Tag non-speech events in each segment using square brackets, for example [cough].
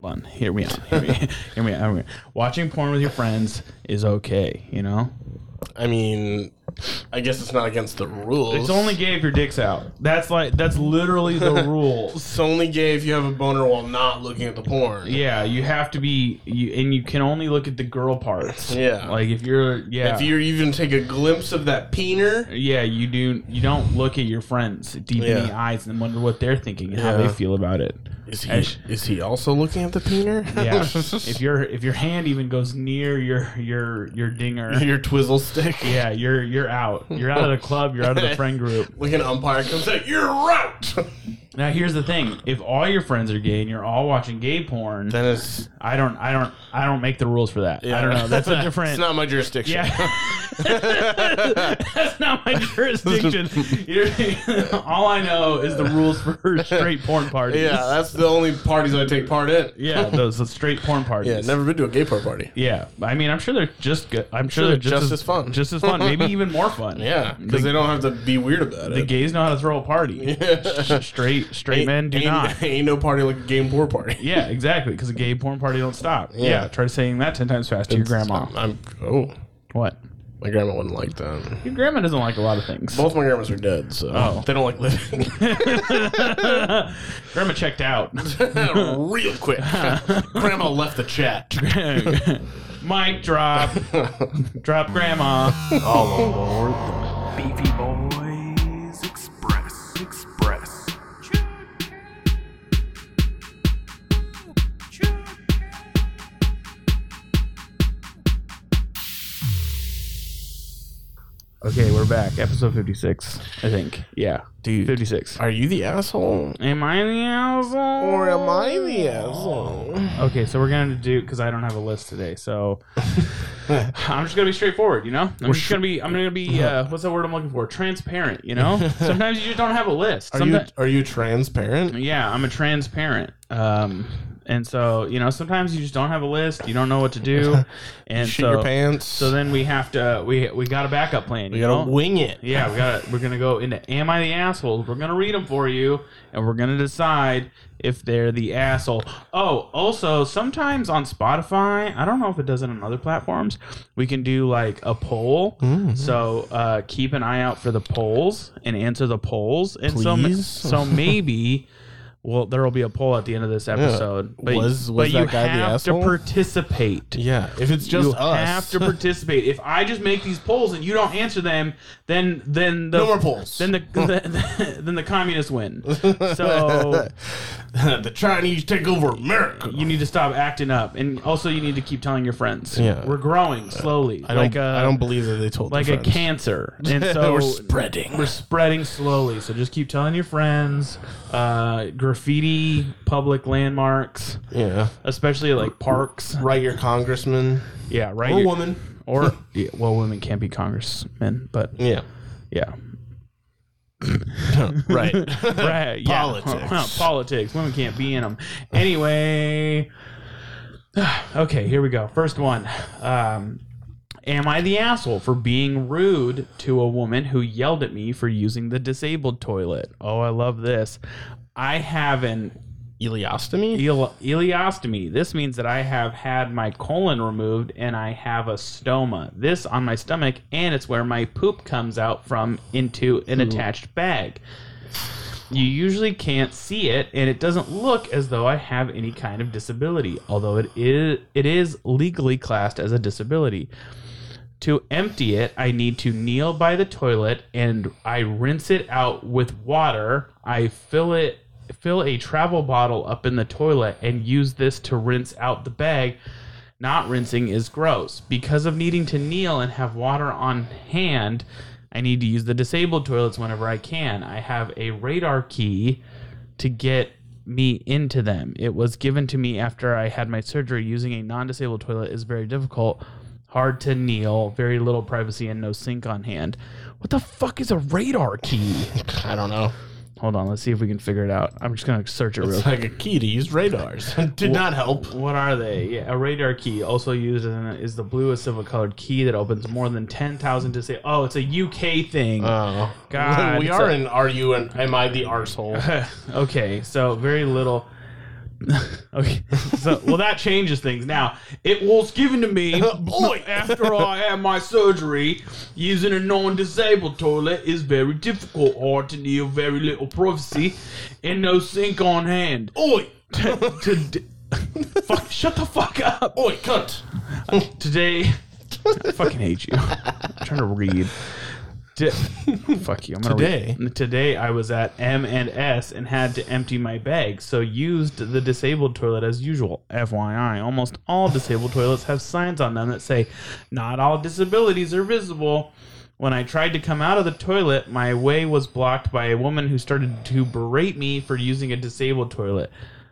Hold on, hear me out. Hear me, [laughs] hear me out. Hear me out. Watching porn with your friends is okay, you know? I mean, I guess it's not against the rules. It's only gay if your dick's out. That's like, that's literally the [laughs] rule. It's only gay if you have a boner while not looking at the porn. Yeah, you have to be, you, and you can only look at the girl parts. Yeah. Like if you're, yeah. If you even take a glimpse of that peener, yeah, you do. You don't look at your friends deep in the Yeah. eyes and wonder what they're thinking and how Yeah. they feel about it. is he Ash- is he also looking at the peener? [laughs] Yeah, [laughs] if your if your hand even goes near your your your dinger, your twizzle stick. yeah, you're you're out. You're out of the club. You're out of the [laughs] friend group. Like an umpire comes out, you're out. [laughs] Now here's the thing: if all your friends are gay and you're all watching gay porn, then it's I don't I don't I don't make the rules for that. I don't know. That's a different. it's not my jurisdiction. Yeah. [laughs] That's not my jurisdiction. You're- [laughs] all I know is the rules for straight porn parties. Yeah, that's the only parties I take part in. Yeah, those the straight porn parties. Yeah, never been to a gay porn party. Yeah, I mean, I'm sure they're just good. I'm sure, they're just, as, fun. just as fun, maybe [laughs] even more fun. Yeah, because the, they don't have to be weird about it. the it. gays know how to throw a party. Straight straight Ain't- men do ain't, not. [laughs] Ain't no party like a game porn party. [laughs] Yeah, exactly. Because a gay porn party don't stop. Yeah. Yeah. try saying that ten times fast to your grandma. I'm oh, What? my grandma wouldn't like that. Your grandma doesn't like a lot of things. Both my grandmas are dead, so Oh. they don't like living. [laughs] grandma checked out. Real quick, grandma left the chat. Mic drop. drop grandma. All aboard the Beefy Boys Okay, we're back. Episode 56, I think. Yeah. Dude. 56. Are you the asshole, Am I the asshole? or am I the asshole? Okay, so we're gonna do because I don't have a list today, so [laughs] I'm just gonna be straightforward. You know, I'm just gonna be. I'm gonna be. [laughs] Uh, what's the word I'm looking for? Transparent. You know, [laughs] sometimes you just don't have a list. Are you Someti- are you transparent? yeah, I'm a transparent. Um, and so you know, sometimes you just don't have a list. You don't know what to do, [laughs] and Shit so your pants. so then we have to. We we got a backup plan. we you gotta know? wing it. Yeah, we got. to We're gonna go into "Am I the asshole?" We're gonna read them for you, and we're gonna decide if they're the asshole. Oh, also, sometimes on Spotify, I don't know if it does it on other platforms. We can do like a poll. So uh, keep an eye out for the polls and answer the polls. And so, so [laughs] maybe. Well, there will be a poll at the end of this episode. But, Was- but was you that guy the have to participate Yeah, if it's just us. you us, have to participate. If I just make these polls and you don't answer them, then then the No more polls. Then the, [laughs] the then the communists win. [laughs] So [laughs] the Chinese take over America. you need to stop acting up, and also you need to keep telling your friends. Yeah. we're growing slowly, I don't. like a I don't believe that they told like a cancer, and so We're spreading. We're spreading slowly. So just keep telling your friends. Uh, graffiti public landmarks, Yeah, especially like parks. write your congressman Yeah, right. or woman. Or [laughs] yeah, well, women can't be congressmen, but Yeah, yeah. [laughs] right. [laughs] right, yeah. Politics. Politics. Women can't be in them. Anyway, [sighs] okay, here we go. First one. Um, am I the asshole for being rude to a woman who yelled at me for using the disabled toilet? Oh, I love this. I have an Ileostomy. iel- ileostomy. This means that I have had my colon removed and I have a stoma. This on my stomach, and it's where my poop comes out from into an attached bag. You usually can't see it, and it doesn't look as though I have any kind of disability, although it is it is legally classed as a disability. To empty it, I need to kneel by the toilet and I rinse it out with water. I fill it fill a travel bottle up in the toilet and use this to rinse out the bag. Not rinsing is gross. Because of needing to kneel and have water on hand, I need to use the disabled toilets whenever I can. I have a radar key to get me into them. It was given to me after I had my surgery. Using a non disabled toilet is very difficult, hard to kneel, very little privacy, and no sink on hand. What the fuck is a radar key? I don't know. Hold on, let's see if we can figure it out. I'm just gonna search it real It's quick. like a key to use radars. [laughs] Did not help. What are they? Yeah, a radar key, also used in is the bluest silver colored key that opens more than ten thousand to say. Oh, it's a UK thing. Oh, God, we it's are a- in. Are you and am I the arsehole? [laughs] okay, so very little. [laughs] Okay, so well that changes things. Now it was given to me [laughs] boy. after I had my surgery. Using a non-disabled toilet is very difficult, hard to near very little privacy, and no sink on hand. Oi! To d- [laughs] fuck, shut the fuck up. Oi, cunt! Today, I fucking hate you. I'm trying to read. T- [laughs] fuck you. I'm gonna Today? Read. Today I was at M and S and had to empty my bag, so used the disabled toilet as usual. FYI, almost all disabled toilets have signs on them that say, "Not all disabilities are visible." When I tried to come out of the toilet, my way was blocked by a woman who started to berate me for using a disabled toilet.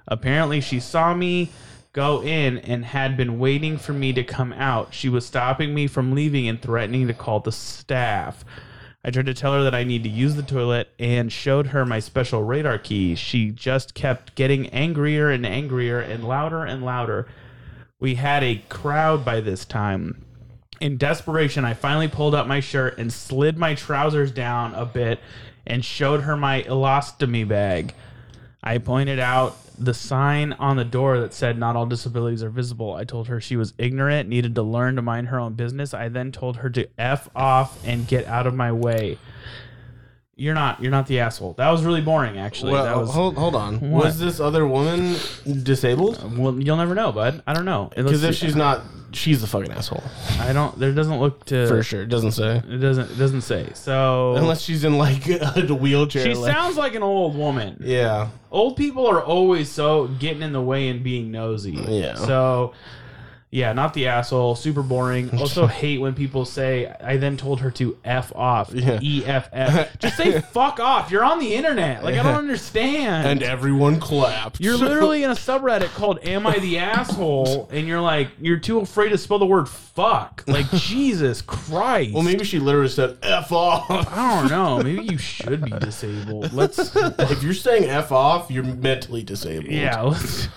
Apparently, she saw me go in and had been waiting for me to come out. She was stopping me from leaving and threatening to call the staff. I tried to tell her that I need to use the toilet and showed her my special radar key. She just kept getting angrier and angrier and louder and louder. We had a crowd by this time. In desperation, I finally pulled up my shirt and slid my trousers down a bit and showed her my elostomy bag. I pointed out the sign on the door that said not all disabilities are visible. I told her she was ignorant, needed to learn to mind her own business. I then told her to F off and get out of my way. You're not you're not the asshole. That was really boring actually. Well, that was hold, hold on. What? Was this other woman disabled? Uh, well, you'll never know, bud. I don't know. Because if she's not, she's the fucking asshole. I don't there doesn't look to For sure. It doesn't say. It doesn't it doesn't say. So Unless she's in like [laughs] a wheelchair. she like- sounds like an old woman. Yeah. old people are always so getting in the way and being nosy. Yeah. So, yeah, not the asshole. Super boring. [laughs] Also hate when people say. I then told her to f off. Yeah. E f f. Just say [laughs] fuck off. You're on the internet. Like I don't understand. And everyone clapped. you're literally in a [laughs] subreddit called "Am I the asshole?" and you're like, you're too afraid to spell the word fuck. Like Jesus Christ. Well, maybe she literally said F off. I don't know. Maybe you should be disabled. Let's. if you're saying F off, you're mentally disabled. Yeah. Let's.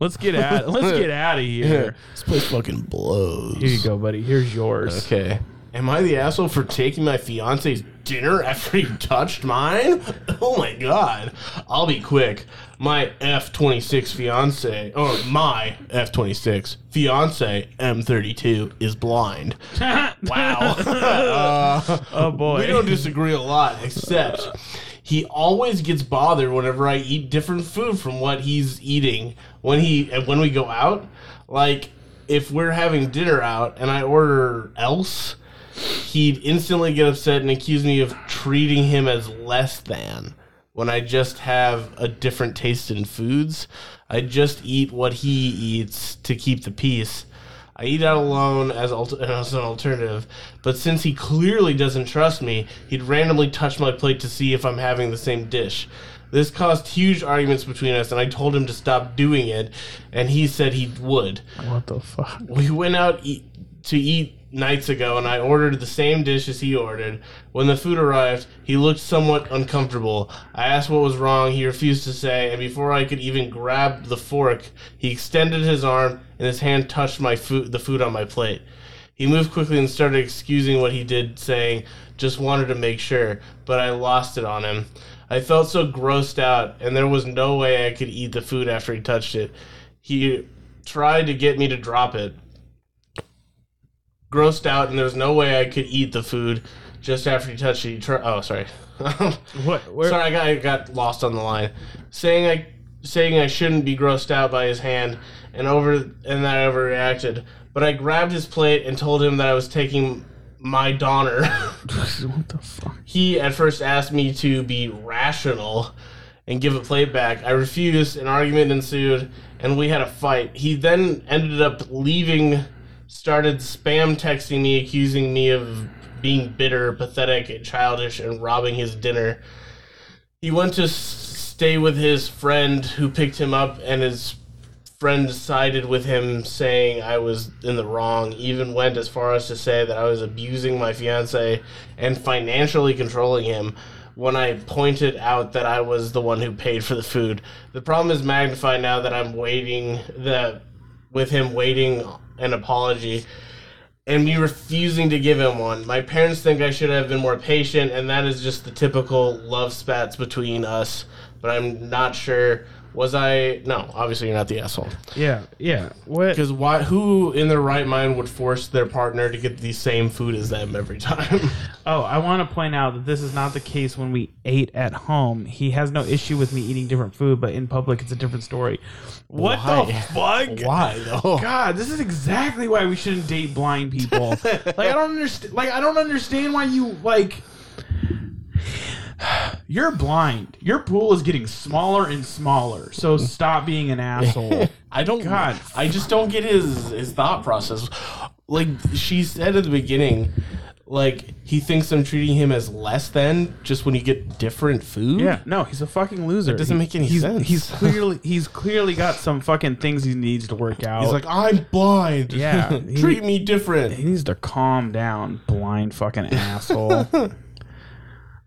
Let's get out. Let's get [laughs] out of here. This place fucking blows. Here you go, buddy. Here's yours. Okay. Am I the asshole for taking my fiance's dinner after he touched mine? [laughs] Oh my god. I'll be quick. My F 26 fiance, or my F 26 fiance M32 is blind. [laughs] Wow. Uh, oh boy. we don't disagree a lot, except he always gets bothered whenever I eat different food from what he's eating when he when we go out. Like if we're having dinner out and I order else, he'd instantly get upset and accuse me of treating him as less than when I just have a different taste in foods. I just eat what he eats to keep the peace. I eat out alone as, alter- as an alternative, but since he clearly doesn't trust me, he'd randomly touch my plate to see if I'm having the same dish. This caused huge arguments between us, and I told him to stop doing it, and he said he would. What the fuck? We went out eat, to eat nights ago, and I ordered the same dish as he ordered. When the food arrived, he looked somewhat uncomfortable. I asked what was wrong. He refused to say, and before I could even grab the fork, he extended his arm and his hand touched my food, the food on my plate. He moved quickly and started excusing what he did, saying, "Just wanted to make sure," but I lost it on him. I felt so grossed out, and there was no way I could eat the food after he touched it. He tried to get me to drop it, grossed out, and there was no way I could eat the food just after he touched it. Try- oh, sorry. [laughs] What? Where? sorry, I got, I got lost on the line. Saying I saying I shouldn't be grossed out by his hand, and over and that I overreacted. But I grabbed his plate and told him that I was taking my donor. [laughs] what the fuck? he at first asked me to be rational and give a plate back. I refused, an argument ensued, and we had a fight. He then ended up leaving, started spam texting me, accusing me of being bitter, pathetic, and childish, and robbing his dinner. He went to stay with his friend who picked him up, and his friend sided with him, saying I was in the wrong. Even went as far as to say that I was abusing my fiance and financially controlling him when I pointed out that I was the one who paid for the food. The problem is magnified now that I'm waiting that with him waiting an apology and me refusing to give him one. My parents think I should have been more patient, and that is just the typical love spats between us. But I'm not sure Was I? No, obviously you're not the asshole. Yeah, yeah. What? Because why? Who in their right mind would force their partner to get the same food as them every time? [laughs] Oh, I want to point out that this is not the case when we ate at home. He has no issue with me eating different food, but in public, it's a different story. What the fuck? [laughs] why though? God, this is exactly why we shouldn't date blind people. [laughs] like I don't understand. Like I don't understand why you like. [sighs] You're blind. Your pool is getting smaller and smaller. So stop being an [laughs] asshole. I don't. God. I just don't get his his thought process. Like she said at the beginning, like he thinks I'm treating him as less than just when you get different food. Yeah, no, he's a fucking loser. It doesn't make any he's, sense. He's [laughs] clearly he's clearly got some fucking things he needs to work out. He's like, I'm blind. Yeah, he- [laughs] treat me different. he needs to calm down, blind fucking asshole.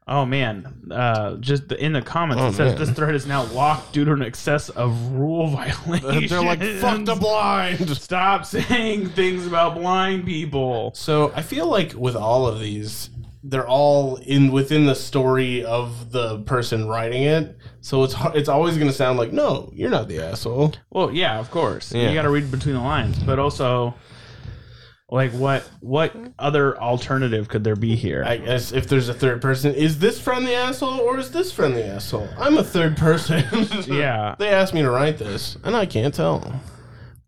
Oh man, uh, just the, in the comments Oh, it says man. this thread is now locked due to an excess of rule violations. [laughs] They're like, fuck the blind. Stop [laughs] saying things about blind people. So I feel like with all of these, they're all in within the story of the person writing it. So it's it's always going to sound like, no, you're not the asshole. Well, yeah, of course. Yeah. You got to read between the lines, but also, like, what what other alternative could there be here? I guess if there's a third person, is this friend the asshole or is this friend the asshole? I'm a third person. [laughs] Yeah. they asked me to write this, and I can't tell.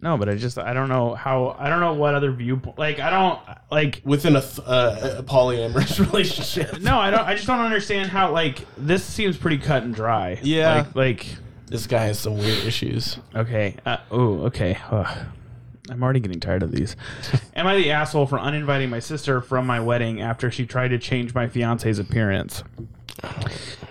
no, but I just I don't know how I don't know what other viewpoint. Like, I don't like. Within a, th- uh, a polyamorous [laughs] relationship, No, I don't. I just don't understand how like this seems pretty cut and dry. Yeah. Like, like this guy has some weird issues. okay. Uh, oh, okay. Ugh. I'm already getting tired of these. [laughs] Am I the asshole for uninviting my sister from my wedding after she tried to change my fiance's appearance?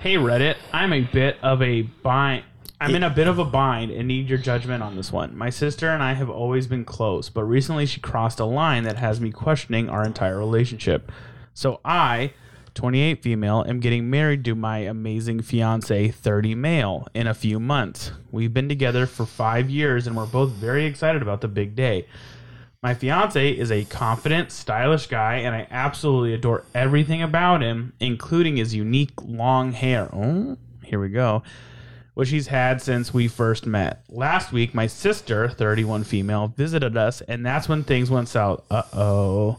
Hey Reddit, I'm a bit of a bind. I'm in a bit of a bind and need your judgment on this one. My sister and I have always been close, but recently she crossed a line that has me questioning our entire relationship. So I, 28 female, am getting married to my amazing fiance, 30 male, in a few months. We've been together for five years and we're both very excited about the big day. My fiance is a confident, stylish guy, and I absolutely adore everything about him, including his unique long hair. Oh, here we go. Which he's had since we first met. Last week, my sister, 31 female, visited us, and that's when things went south. Uh oh.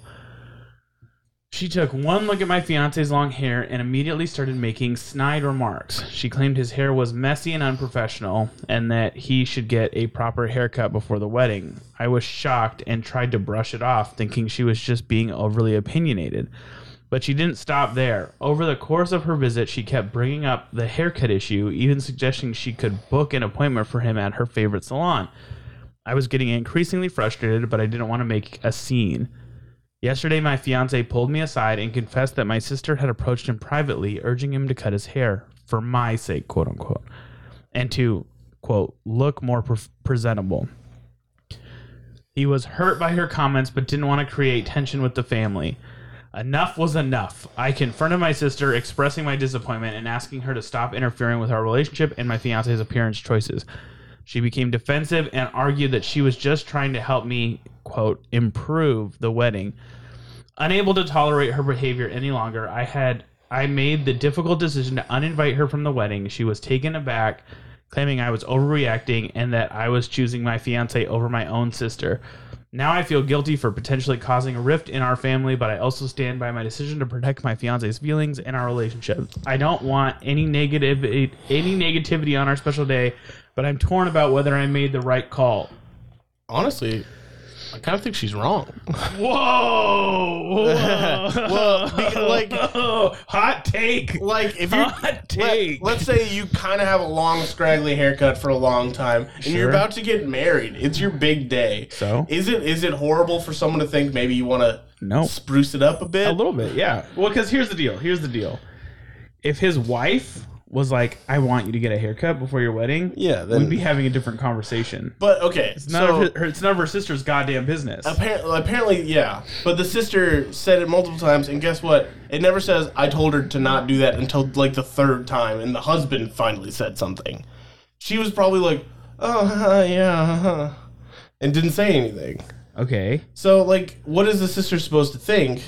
She took one look at my fiance's long hair and immediately started making snide remarks. She claimed his hair was messy and unprofessional and that he should get a proper haircut before the wedding. I was shocked and tried to brush it off, thinking she was just being overly opinionated. But she didn't stop there. Over the course of her visit, she kept bringing up the haircut issue, even suggesting she could book an appointment for him at her favorite salon. I was getting increasingly frustrated, but I didn't want to make a scene. Yesterday, my fiance pulled me aside and confessed that my sister had approached him privately, urging him to cut his hair for my sake, quote unquote, and to, quote, look more pre- presentable. He was hurt by her comments but didn't want to create tension with the family. Enough was enough. I confronted my sister, expressing my disappointment and asking her to stop interfering with our relationship and my fiance's appearance choices. She became defensive and argued that she was just trying to help me, quote, improve the wedding. Unable to tolerate her behavior any longer, I had I made the difficult decision to uninvite her from the wedding. She was taken aback, claiming I was overreacting and that I was choosing my fiance over my own sister. Now I feel guilty for potentially causing a rift in our family, but I also stand by my decision to protect my fiance's feelings and our relationship. I don't want any negative any negativity on our special day, but I'm torn about whether I made the right call. Honestly, I kind of think she's wrong. [laughs] [laughs] Whoa! Well, be- like- [laughs] hot take. like if you Hot take. Let, us say you kind of have a long scraggly haircut for a long time and you're about to get married it's your big day So? is it is it horrible for someone to think maybe you want to No. spruce it up a bit A little bit, yeah. Well, because here's the deal. Here's the deal. If his wife was like, "I want you to get a haircut before your wedding," Yeah, then- we'd be having a different conversation. but okay It's none, so of her, it's none of her sister's goddamn business. apparently, apparently yeah but the sister said it multiple times and guess what it never says i told her to not do that until like the third time and the husband finally said something she was probably like oh yeah uh, and didn't say anything Okay. So, like, what is the sister supposed to think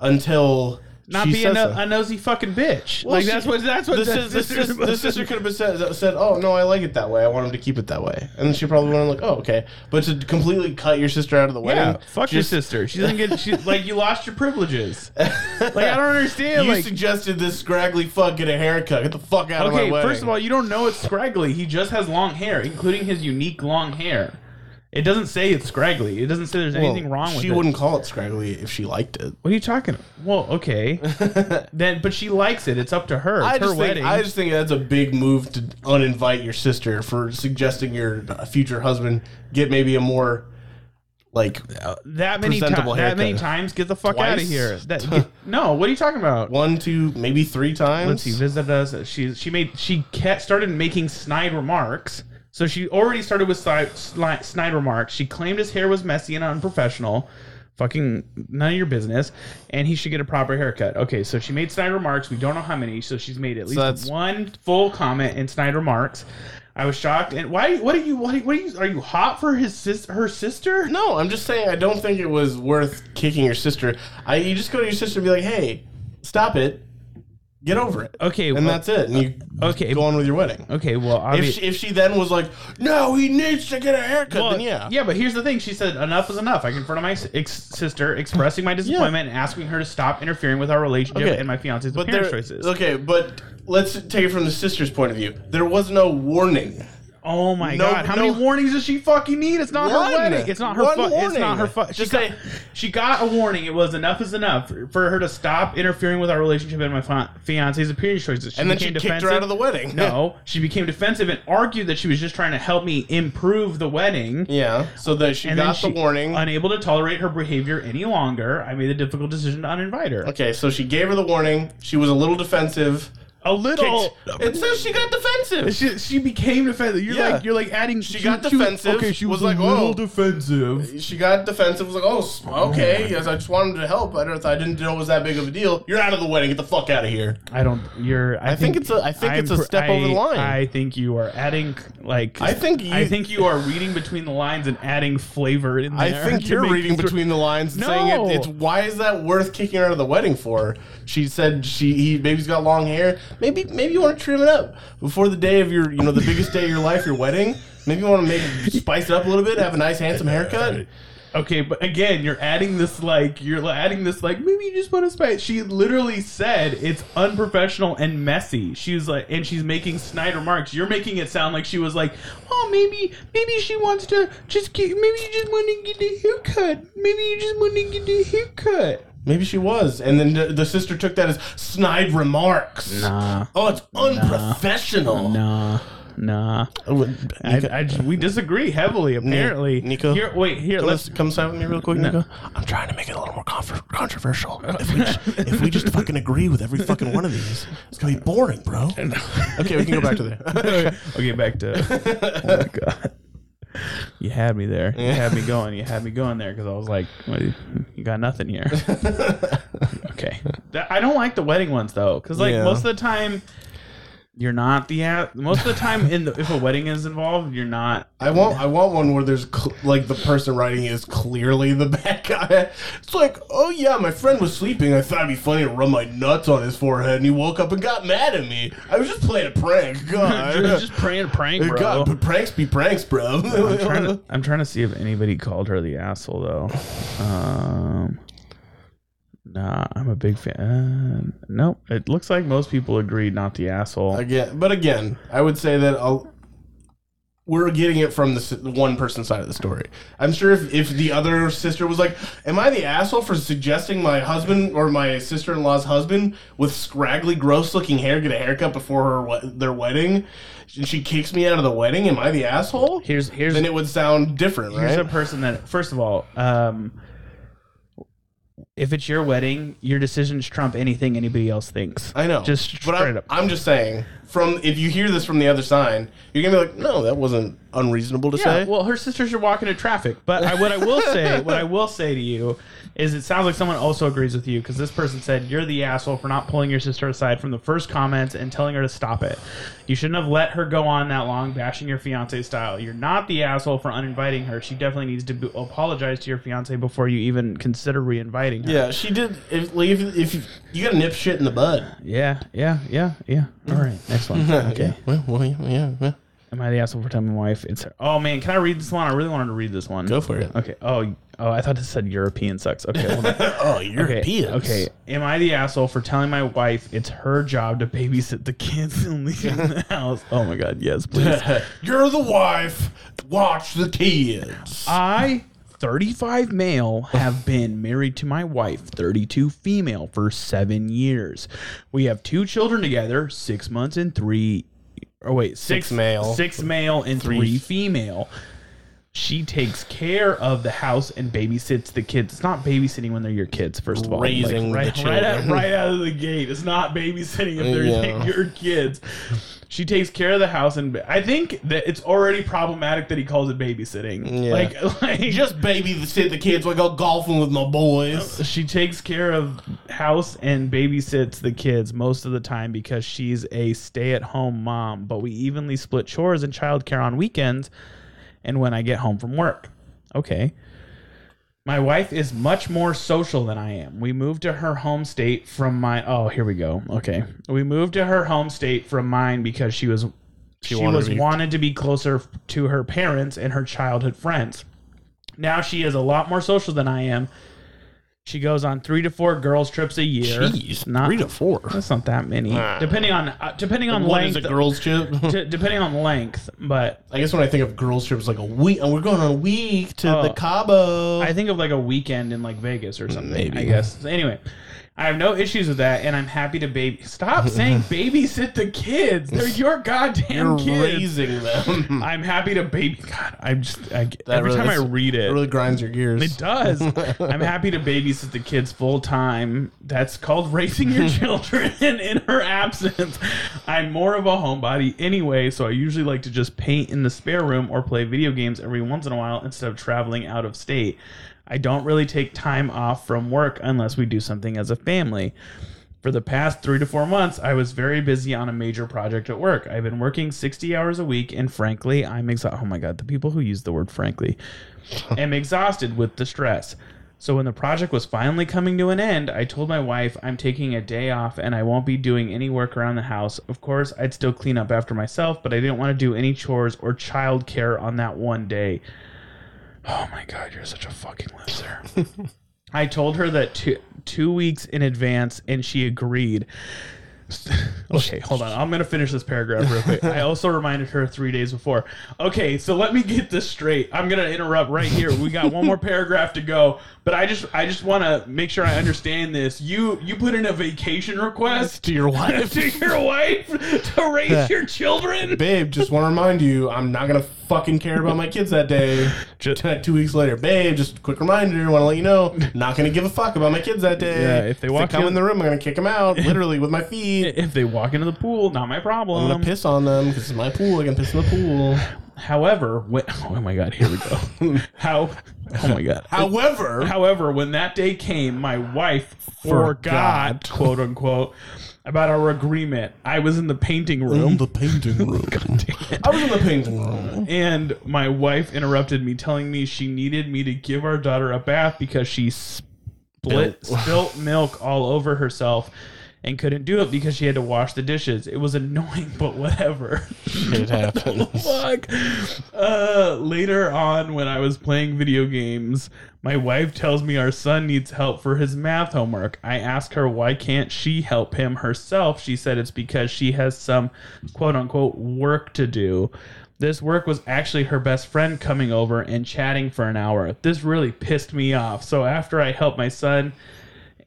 until not She be a, so. a nosy fucking bitch. Well, like she- that's what that's what the, the, the, sister's sis- supposed the sister could have been said, uh, said, "Oh no, I like it that way. I want him to keep it that way," and then she probably would have like, "Oh, okay." But to completely cut your sister out of the wedding, Yeah, fuck your sister. She doesn't get she, like you lost your privileges. Like I don't understand. You like suggested this scraggly fuck get a haircut. Get the fuck out of my way. okay, first of all, you don't know it's scraggly. He just has long hair, including his unique long hair. It doesn't say it's scraggly. It doesn't say there's anything wrong with it. she it. wouldn't call it scraggly if she liked it. What are you talking? Well, okay, [laughs] then, but she likes it. It's up to her. It's I her just think wedding. I just think that's a big move to uninvite your sister for suggesting your uh, future husband get maybe a more like that many times. presentable That many times. Get the fuck out of Twice? here. [laughs] That, get- no, what are you talking about? one, two, maybe three times. Let's see. Visit us. She she made she kept, started making snide remarks. So she already started with snide, remarks. She claimed his hair was messy and unprofessional. Fucking none of your business. And he should get a proper haircut. Okay, so she made snide remarks. We don't know how many. So she's made at least that's- one full comment in snide remarks. I was shocked. And why? What are you? What are you? Are you hot for his sis, her sister? No, I'm just saying I don't think it was worth kicking your sister. I you just go to your sister and be like, "Hey, stop it, get over it." Okay, and well- that's it. And you uh, Okay. go on with your wedding. Okay, well, If she, if she then was like, "No, he needs to get a haircut," Well, then yeah, yeah, but here's the thing. She said enough is enough. I confronted my ex- sister, expressing my [laughs] disappointment and asking her to stop interfering with our relationship Okay. and my fiance's But appearance there, choices. okay, but let's take it from the sister's point of view. There was no warning. Oh my No- god! How no- many warnings does she fucking need? It's not One. her wedding. It's not her. Fu- it's not her. Fu- she got, she got a warning. It was enough is enough for her to stop interfering with our relationship and my fi- fiance's appearance choices. She And then she became kicked her out of the wedding. No, she became defensive and argued that she was just trying to help me improve the wedding. yeah, so that she And got she, the warning. Unable to tolerate her behavior any longer, I made the difficult decision to uninvite her. okay, so she gave her the warning. She was a little defensive. A little. Kicked- It says she got defensive. She, she became defensive. You're Yeah. like you're like adding. She got defensive, okay, she was, was a like, little oh. defensive. She got defensive. Was like, "Oh, s- oh, okay. Yes, I just wanted to help. I don't. I didn't know it was that big of a deal. You're out of the wedding. Get the fuck out of here." I don't. You're. I, think it's a- I think it's a pr- step over the line. I think you are adding like. I think you- I think you are reading between the lines and adding flavor in there. I think [laughs] to you're make reading it- between the lines and No. saying it, it's why is that worth kicking her out of the wedding for? She said she he maybe he's got long hair. Maybe maybe you want to trim it up before the day of your you know the biggest day of your life, your wedding. Maybe you want to make spice it up a little bit, have a nice handsome haircut. Okay, but again, you're adding this like you're adding this like maybe you just want to spice. She literally said it's unprofessional and messy. She was like, and she's making snide remarks. You're making it sound like she was like, oh maybe maybe she wants to just get maybe you just want to get a haircut. Maybe you just want to get a haircut. Maybe she was, and then the, the sister took that as snide remarks. Nah, Oh, it's unprofessional. nah, nah. I, I we disagree heavily. Apparently, Nico? Here, wait, here. come, Let's. come side with me real quick, Nico. I'm trying to make it a little more confer- controversial. If we, just, if we just fucking agree with every fucking one of these, it's gonna be boring, bro. [laughs] Okay, we can go back to there. [laughs] okay, back to. Oh my god. You had me there. You had me going. You had me going there because I was like, well, "You got nothing here." [laughs] okay, That- I don't like the wedding ones though, because like Yeah. most of the time, you're not the ass. most of the time in the, if a wedding is involved, you're not. I want I want one where there's cl- like the person writing is clearly the [laughs] bad guy. It's like, oh yeah, my friend was sleeping. I thought it'd be funny to rub my nuts on his forehead, and he woke up and got mad at me. I was just playing a prank. [laughs] God, [laughs] just, just praying a prank, bro. God, but pranks be pranks, bro. I'm trying to I'm trying to see if anybody called her the asshole though. Um Nah, I'm a big fan. Uh, nope. It looks like most people agree, not the asshole. again, but again, I would say that I'll, we're getting it from the, one person side of the story. I'm sure if, if the other sister was like, "Am I the asshole for suggesting my husband or my sister in law's husband with scraggly, gross looking hair get a haircut before her their wedding?" And she kicks me out of the wedding. Am I the asshole? Here's here's then it would sound different, here's right? a person that first of all, um if it's your wedding, your decisions trump anything anybody else thinks. I know, Just but straight I'm, up. I'm just saying from if you hear this from the other side, you're gonna be like, no, that wasn't unreasonable to Yeah, say. well, her sisters are walking in traffic. But I, what I will say, [laughs] what I will say to you is, it sounds like someone also agrees with you because this person said you're the asshole for not pulling your sister aside from the first comments and telling her to stop it. You shouldn't have let her go on that long bashing your fiance style. You're not the asshole for uninviting her. She definitely needs to apologize to your fiance before you even consider reinviting her. yeah, she did. If, like, if, if you gotta nip shit in the bud. yeah, yeah, yeah, yeah. All right, next one. [laughs] Okay. Well, well, yeah, yeah, yeah. Am I the asshole for telling my wife it's her? Oh man, can I read this one? I really wanted to read this one. Go for it. Okay. Oh, oh, I thought this said European sucks. Okay. hold on. [laughs] Oh, Okay. Europeans. Okay. Am I the asshole for telling my wife it's her job to babysit the kids and leave the [laughs] house? Oh my god, yes, please. You're the wife. Watch the kids. I, 35 male, have been married to my wife, 32 female, for seven years. We have two children together, six months and three. Oh wait, six, Six male. six male and three, female. She takes care of the house and babysits the kids. It's not babysitting when they're your kids, first of all. Raising the right, right, out, right out of the gate. It's not babysitting if uh, they're Yeah. [laughs] your kids. She takes care of the house, and I think that it's already problematic that he calls it babysitting. Yeah. Like, [laughs] like Just babysit the kids. Like go golfing with my boys. she takes care of house and babysits the kids most of the time because she's a stay-at-home mom. But we evenly split chores and childcare on weekends, and when I get home from work. Okay. My wife is much more social than I am. We moved to her home state from my oh, here we go. Okay. We moved to her home state from mine because she was she, wanted was to be- wanted to be closer to her parents and her childhood friends. Now she is a lot more social than I am. She goes on 3 to 4 girls trips a year. Jeez, not three to four. That's not that many. depending on uh, depending on What is length a girls trip? [laughs] d- depending on length, but I guess when I think of girls trips, like a week, and we're going on a week to Oh. the Cabo. I think of like a weekend in like Vegas or something. Maybe. I guess. Anyway, I have no issues with that, and I'm happy to baby. Stop saying [laughs] babysit the kids. They're your goddamn You're kids. raising them. [laughs] I'm happy to baby. God, I'm just I, every really- time I read it. It really grinds your gears. It does. [laughs] I'm happy to babysit the kids full time. That's called raising your children in her absence. I'm more of a homebody anyway, so I usually like to just paint in the spare room or play video games every once in a while instead of traveling out of state. I don't really take time off from work unless we do something as a family. For the past three to four months, I was very busy on a major project at work. I've been working 60 hours a week, and frankly, I'm exhausted. Oh my God, the people who use the word frankly [laughs] am exhausted with the stress. So when the project was finally coming to an end, I told my wife I'm taking a day off and I won't be doing any work around the house. Of course, I'd still clean up after myself, but I didn't want to do any chores or childcare on that one day. Oh my god, you're such a fucking loser. [laughs] I told her that two two weeks in advance, and she agreed. [laughs] okay, hold on. I'm gonna finish this paragraph real quick. I also reminded her three days before. Okay, so let me get this straight. I'm gonna interrupt right here. We got one more paragraph to go, but I just I just want to make sure I understand this. You you put in a vacation request to your [laughs] wife. to your wife to raise [laughs] your children. Babe, just want to remind you, I'm not gonna fucking care about my kids that day. [laughs] Just- two weeks later, babe, just a quick reminder. Want to let you know, not gonna give a fuck about my kids that day. Yeah, if they walk come in- in the room, I'm gonna kick them out, [laughs] literally with my feet. If they walk into the pool, not my problem. I'm gonna piss on them because it's my pool. I can piss in the pool. However, when, oh my god, here we go. How? Oh my god. However, However, when that day came, my wife Forgot. forgot, quote unquote, about our agreement. I was in the painting room. in the painting [laughs] room. I was in the painting room. and my wife interrupted me, telling me she needed me to give our daughter a bath because she split, spilt milk all over herself and couldn't do it because she had to wash the dishes. It was annoying, but whatever. It happens. [laughs] Fuck. Uh, later on, when I was playing video games, my wife tells me our son needs help for his math homework. I ask her why can't she help him herself. She said it's because she has some quote unquote work to do. This work was actually her best friend coming over and chatting for an hour. This really pissed me off. So after I helped my son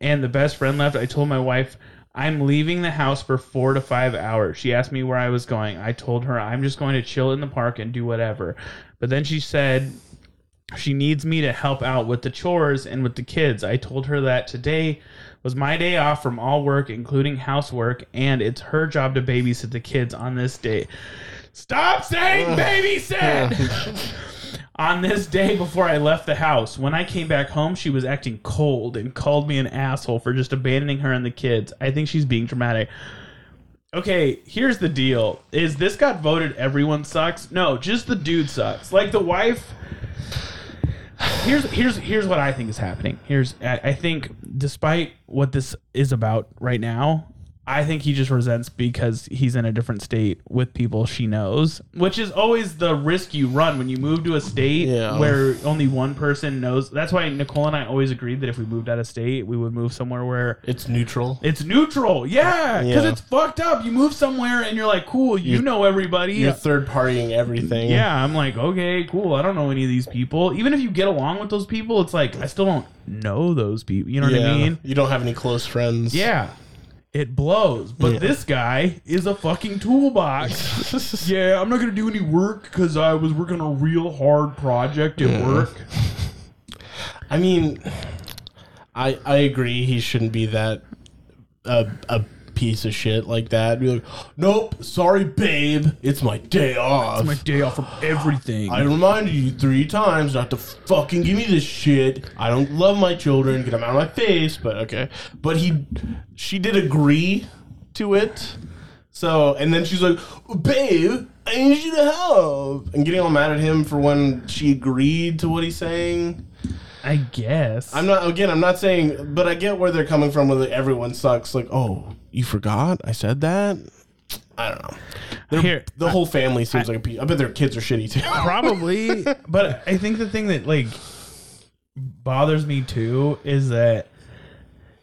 and the best friend left, I told my wife, I'm leaving the house for four to five hours. She asked me where I was going. I told her I'm just going to chill in the park and do whatever. But then she said She needs me to help out with the chores and with the kids. I told her that today was my day off from all work, including housework, and it's her job to babysit the kids on this day. Stop saying babysit! [laughs] on this day before I left the house. When I came back home, she was acting cold and called me an asshole for just abandoning her and the kids. I think she's being dramatic. Okay, here's the deal. Is this got voted everyone sucks? No, just the dude sucks. Like the wife Here's here's here's what I think is happening. Here's I, I think despite what this is about right now, I think he just resents because he's in a different state with people she knows, which is always the risk you run when you move to a state Yeah. where only one person knows. That's why Nicole and I always agreed that if we moved out of state, we would move somewhere where It's neutral. it's neutral. Yeah, because Yeah. it's fucked up. You move somewhere and you're like, cool, you You're- know everybody. You're third partying everything. Yeah, I'm like, okay, cool. I don't know any of these people. Even if you get along with those people, it's like I still don't know those people. You know what I mean? You don't have any close friends. Yeah. It blows. But Yeah. this guy is a fucking toolbox. [laughs] yeah, I'm not going to do any work because I was working a real hard project at work. I mean, I I agree. He shouldn't be that a a piece of shit like that. Be like, nope, sorry, babe. It's my day off. My day off from everything. I reminded you three times not to fucking give me this shit. I don't love my children. Get them out of my face. But okay. But he, she did agree to it. So and then she's like, babe, I need you to help, and getting all mad at him for when she agreed to what he's saying. I guess. I'm not again. I'm not saying, but I get where they're coming from. With everyone sucks. Like, oh, you forgot I said that. I don't know. They're- Here, the whole family seems like a piece. I bet their kids are shitty too. [laughs] Probably, but I think the thing that like bothers me too is that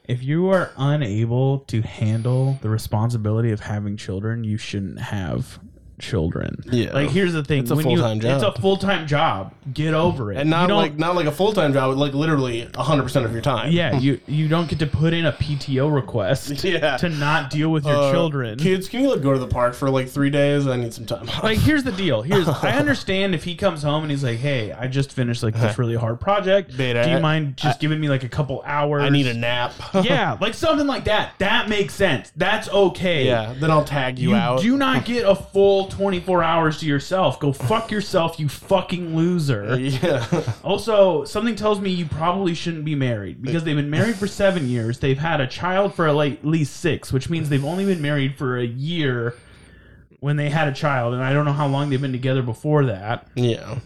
if you are unable to handle the responsibility of having children, you shouldn't have children. Yeah. Like here's the thing: It's a when you- full-time job. It's a full time job. Get over it. and not You don't- like not like a full time job, like literally 100 percent of your time. yeah, you you don't get to put in a PTO request [laughs] Yeah. to not deal with your Uh, children. Kids, can you like go to the park for like three days? I need some time. off. like here's the deal here's [laughs] i understand if he comes home and he's like hey i just finished like this really hard project do you I- mind just giving me like a couple hours I need a nap. [laughs] yeah like something like that that makes sense that's okay yeah. Then I'll tag you, you out. do not get a full 24 hours to yourself go fuck yourself you fucking loser yeah. [laughs] also something tells me you probably shouldn't be married because they've been married for seven years they've had a child for at least six which means they've only been married for a year when they had a child and i don't know how long they've been together before that yeah.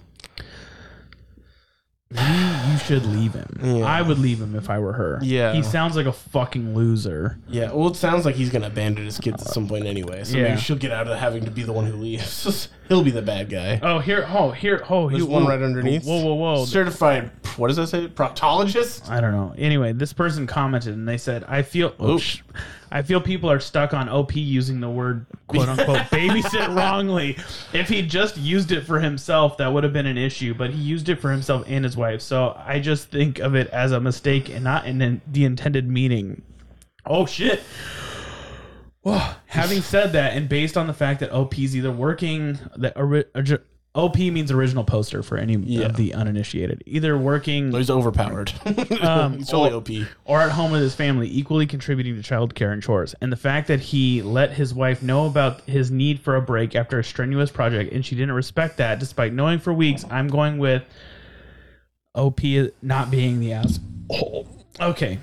Maybe you should leave him Yeah. i would leave him if i were her Yeah. he sounds like a fucking loser Yeah. Well, it sounds like he's gonna abandon his kids at some point anyway. So Yeah. maybe she'll get out of having to be the one who leaves. [laughs] He'll be the bad guy. oh here oh here oh There's he- one whoa, right underneath. whoa whoa whoa Certified. What does that say? Proctologist. I don't know. Anyway, this person commented and they said, "I feel, oops, I feel people are stuck on OP using the word quote unquote [laughs] babysit wrongly. If he just used it for himself, that would have been an issue. But he used it for himself and his wife, so I just think of it as a mistake and not in the intended meaning. Oh shit." [sighs] Well, having said that, and based on the fact that OP is either working, that ori- orgi- OP means original poster for any Yeah. of the uninitiated, either working He's overpowered. [laughs] [laughs] Um, he's totally or- OP. or at home with his family, equally contributing to childcare and chores. And the fact that he let his wife know about his need for a break after a strenuous project, and she didn't respect that, despite knowing for weeks, I'm going with OP not being the asshole. Okay.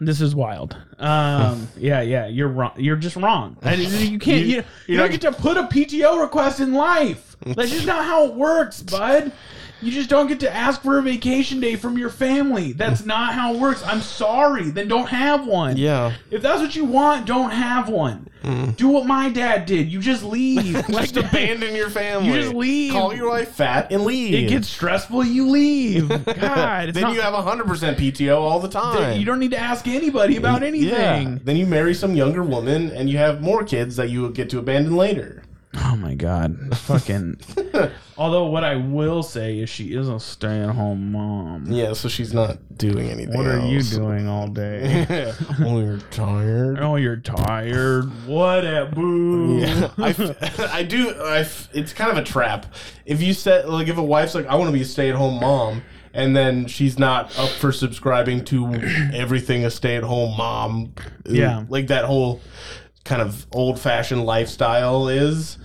This is wild. Um, [laughs] yeah, yeah, you're wrong. You're just wrong. I- you [laughs] can't. You, you, you're don't get to put a PTO request in life. That's just not how it works, bud. You just don't get to ask for a vacation day from your family. That's mm. not how it works. I'm sorry. Then don't have one. Yeah. If that's what you want, don't have one. Mm. Do what my dad did. You just leave. [laughs] Just abandon your family. You just leave. Call your wife fat and leave. it gets stressful. You leave. [laughs] God, it's then not, you have 100% PTO all the time. you don't need to ask anybody about anything. Yeah. Then you marry some younger woman and you have more kids that you will get to abandon later. Oh my god. Fucking. [laughs] Although what I will say is she is a stay-at-home mom. Yeah, so she's not doing anything. What are you else. doing all day? [laughs] oh, you're tired. oh, you're tired. What at boo? Yeah, I, f- [laughs] I do. I f- it's kind of a trap. If you set like if a wife's like, I want to be a stay-at-home mom, and then she's not up for subscribing to everything a stay-at-home mom, Yeah. like that whole kind of old-fashioned lifestyle is.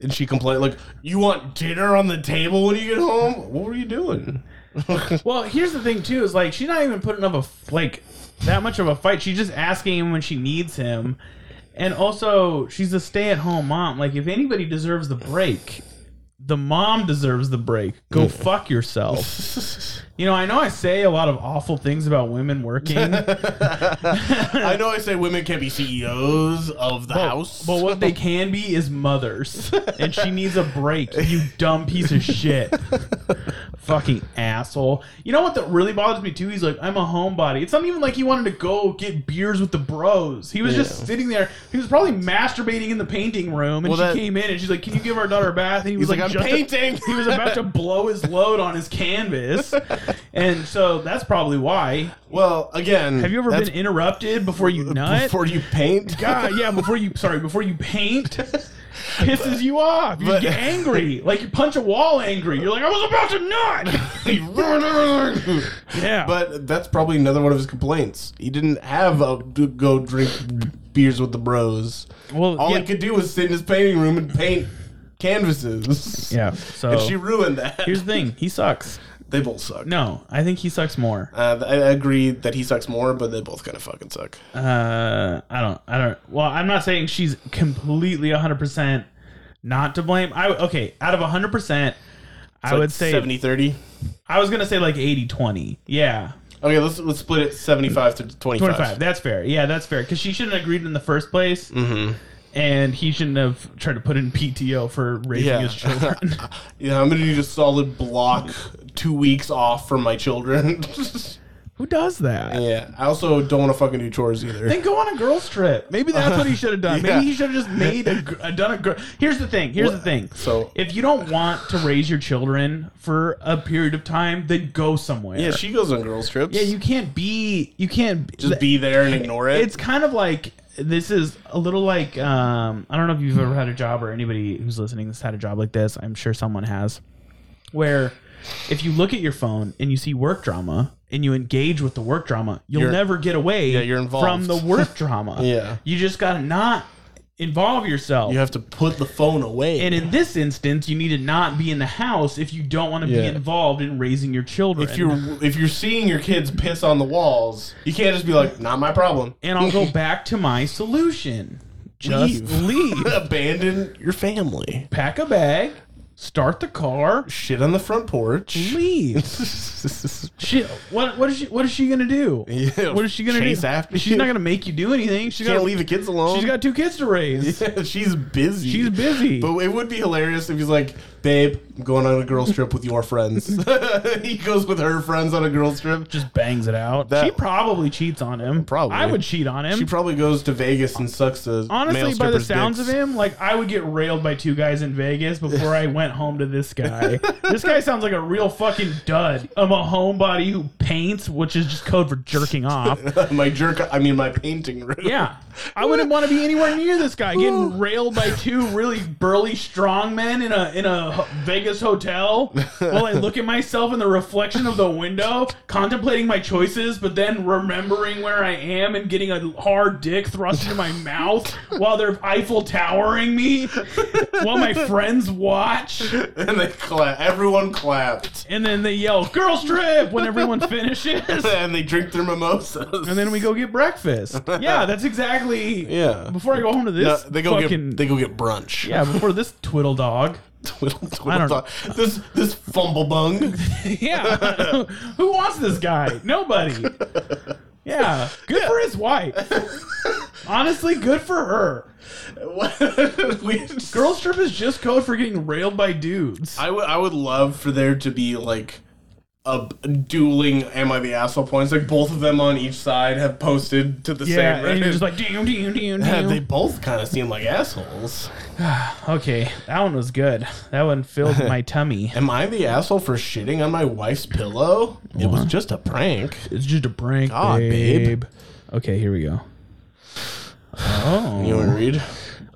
And she complained like, "You want dinner on the table when you get home? What were you doing?" [laughs] Well, here's the thing too: is like she's not even putting up a like that much of a fight. She's just asking him when she needs him, and also she's a stay-at-home mom. Like if anybody deserves the break, the mom deserves the break. Go fuck yourself. [laughs] You know, I know I say a lot of awful things about women working, [laughs] I know I say women can't be CEOs of the house, but what they can be is mothers, and she needs a break. You dumb piece of shit. [laughs] Fucking asshole. You know what that really bothers me too? He's like, I'm a homebody. It's not even like he wanted to go get beers with the bros. He was just sitting there. He was probably masturbating in the painting room, and Well, she that- came in and she's like, Can you give our daughter a bath? And he was He's like, "I'm painting." he was about to [laughs] blow his load on his canvas, and so that's probably why. well, again, Have you ever been interrupted before you nut? before you paint? God, yeah, before you sorry, before you paint [laughs] pisses you off. You But- get angry. Like you punch a wall angry. You're like, I was about to nut. He ruined everything. Yeah. But that's probably another one of his complaints. He didn't have a to go drink beers with the bros. well, All yeah, he could do was sit in his painting room and paint canvases. yeah. So And she ruined that. here's the thing. He sucks. They both suck. No, I think he sucks more. Uh, I agree that he sucks more, but they both kind of fucking suck. Uh, I don't. I don't. Well, I'm not saying she's completely 100 percent not to blame. I okay. Out of 100 percent, I would say 70 30. I was gonna say like 80 20. Yeah. Okay, let's let's split it 75 to 25. 25. That's fair. Yeah, that's fair. Because she shouldn't have agreed in the first place. Mm-hmm. And he shouldn't have tried to put in PTO for raising Yeah. his children. [laughs] Yeah, I'm gonna need a solid block [laughs] two weeks off from my children. [laughs] Who does that? yeah. I also don't want to fucking do chores either. Then go on a girls trip. Maybe that's what he should have done. Yeah. [laughs] Maybe he should have just made a, gr- uh, done a girl. Here's the thing. Here's the thing. So- if you don't want to raise your children for a period of time, then go somewhere. yeah, she goes on girls trips. Yeah, you can't be. You can't just be there and ignore it. It's kind of like this is a little like um, I don't know if you've ever had a job or anybody who's listening has had a job like this. I'm sure someone has, where if you look at your phone and you see work drama and you engage with the work drama, you'll You're- never get away Yeah, you're involved. from the work [laughs] drama. Yeah. you just gotta not involve yourself. you have to put the phone away. and in this instance, you need to not be in the house if you don't want to Yeah. be involved in raising your children. if you're if you're seeing your kids piss on the walls, you can't just be like, "Not my problem." and I'll go [laughs] back to my solution. Just leave. [laughs] Abandon your family. pack a bag, start the car, Shit on the front porch. leave. [laughs] Shit, what what is she what is she gonna do? Yeah, What is she gonna chase do? after She's you. not gonna make you do anything. She's Can't got leave the kids alone. She's got two kids to raise. [laughs] Yeah, she's busy. She's busy. But it would be hilarious if he's like, "Babe, going on a girls trip with your friends." [laughs] he goes with her friends on a girls trip. Just bangs it out. That- she probably cheats on him. Probably. I would cheat on him. She probably goes to Vegas and sucks the Honestly, male by the strippers' sounds dicks. of him, like I would get railed by two guys in Vegas before I went home to this guy. [laughs] this guy sounds like a real fucking dud. I'm a homebody who paints, which is just code for jerking off. [laughs] my jerk. I mean, my painting room. Yeah. I wouldn't want to be anywhere near this guy getting railed by two really burly strong men in a in a ho- Vegas hotel while I [laughs] look at myself in the reflection of the window, contemplating my choices, but then remembering where I am and getting a hard dick thrust into my mouth while they're Eiffel towering me while my friends watch and they clap. Everyone clapped, and then they yell "Girls trip" when everyone finishes. [laughs] and they drink their mimosas. And then we go get breakfast. Yeah, that's exactly. Yeah. Before I go home to No, this, they go fucking get they go get brunch. yeah. Before this twiddle dog. [laughs] Twiddle, twiddle I don't dog. This this fumble bung. [laughs] Yeah. [laughs] Who wants this guy? Nobody. Yeah. Good for his wife. Honestly, good for her. Girl strip is just code for getting railed by dudes. I would I would love for there to be like a dueling "Am I the asshole?" points. Like both of them on each side have posted to the Yeah, same. and you're just like, damn, damn, damn, damn. they both kind of seem like assholes. [sighs] Okay, that one was good. That one filled my [laughs] tummy. Am I the asshole for shitting on my wife's pillow? It was just a prank. It's just a prank, God, babe. babe. Okay, here we go. Oh. You want to read?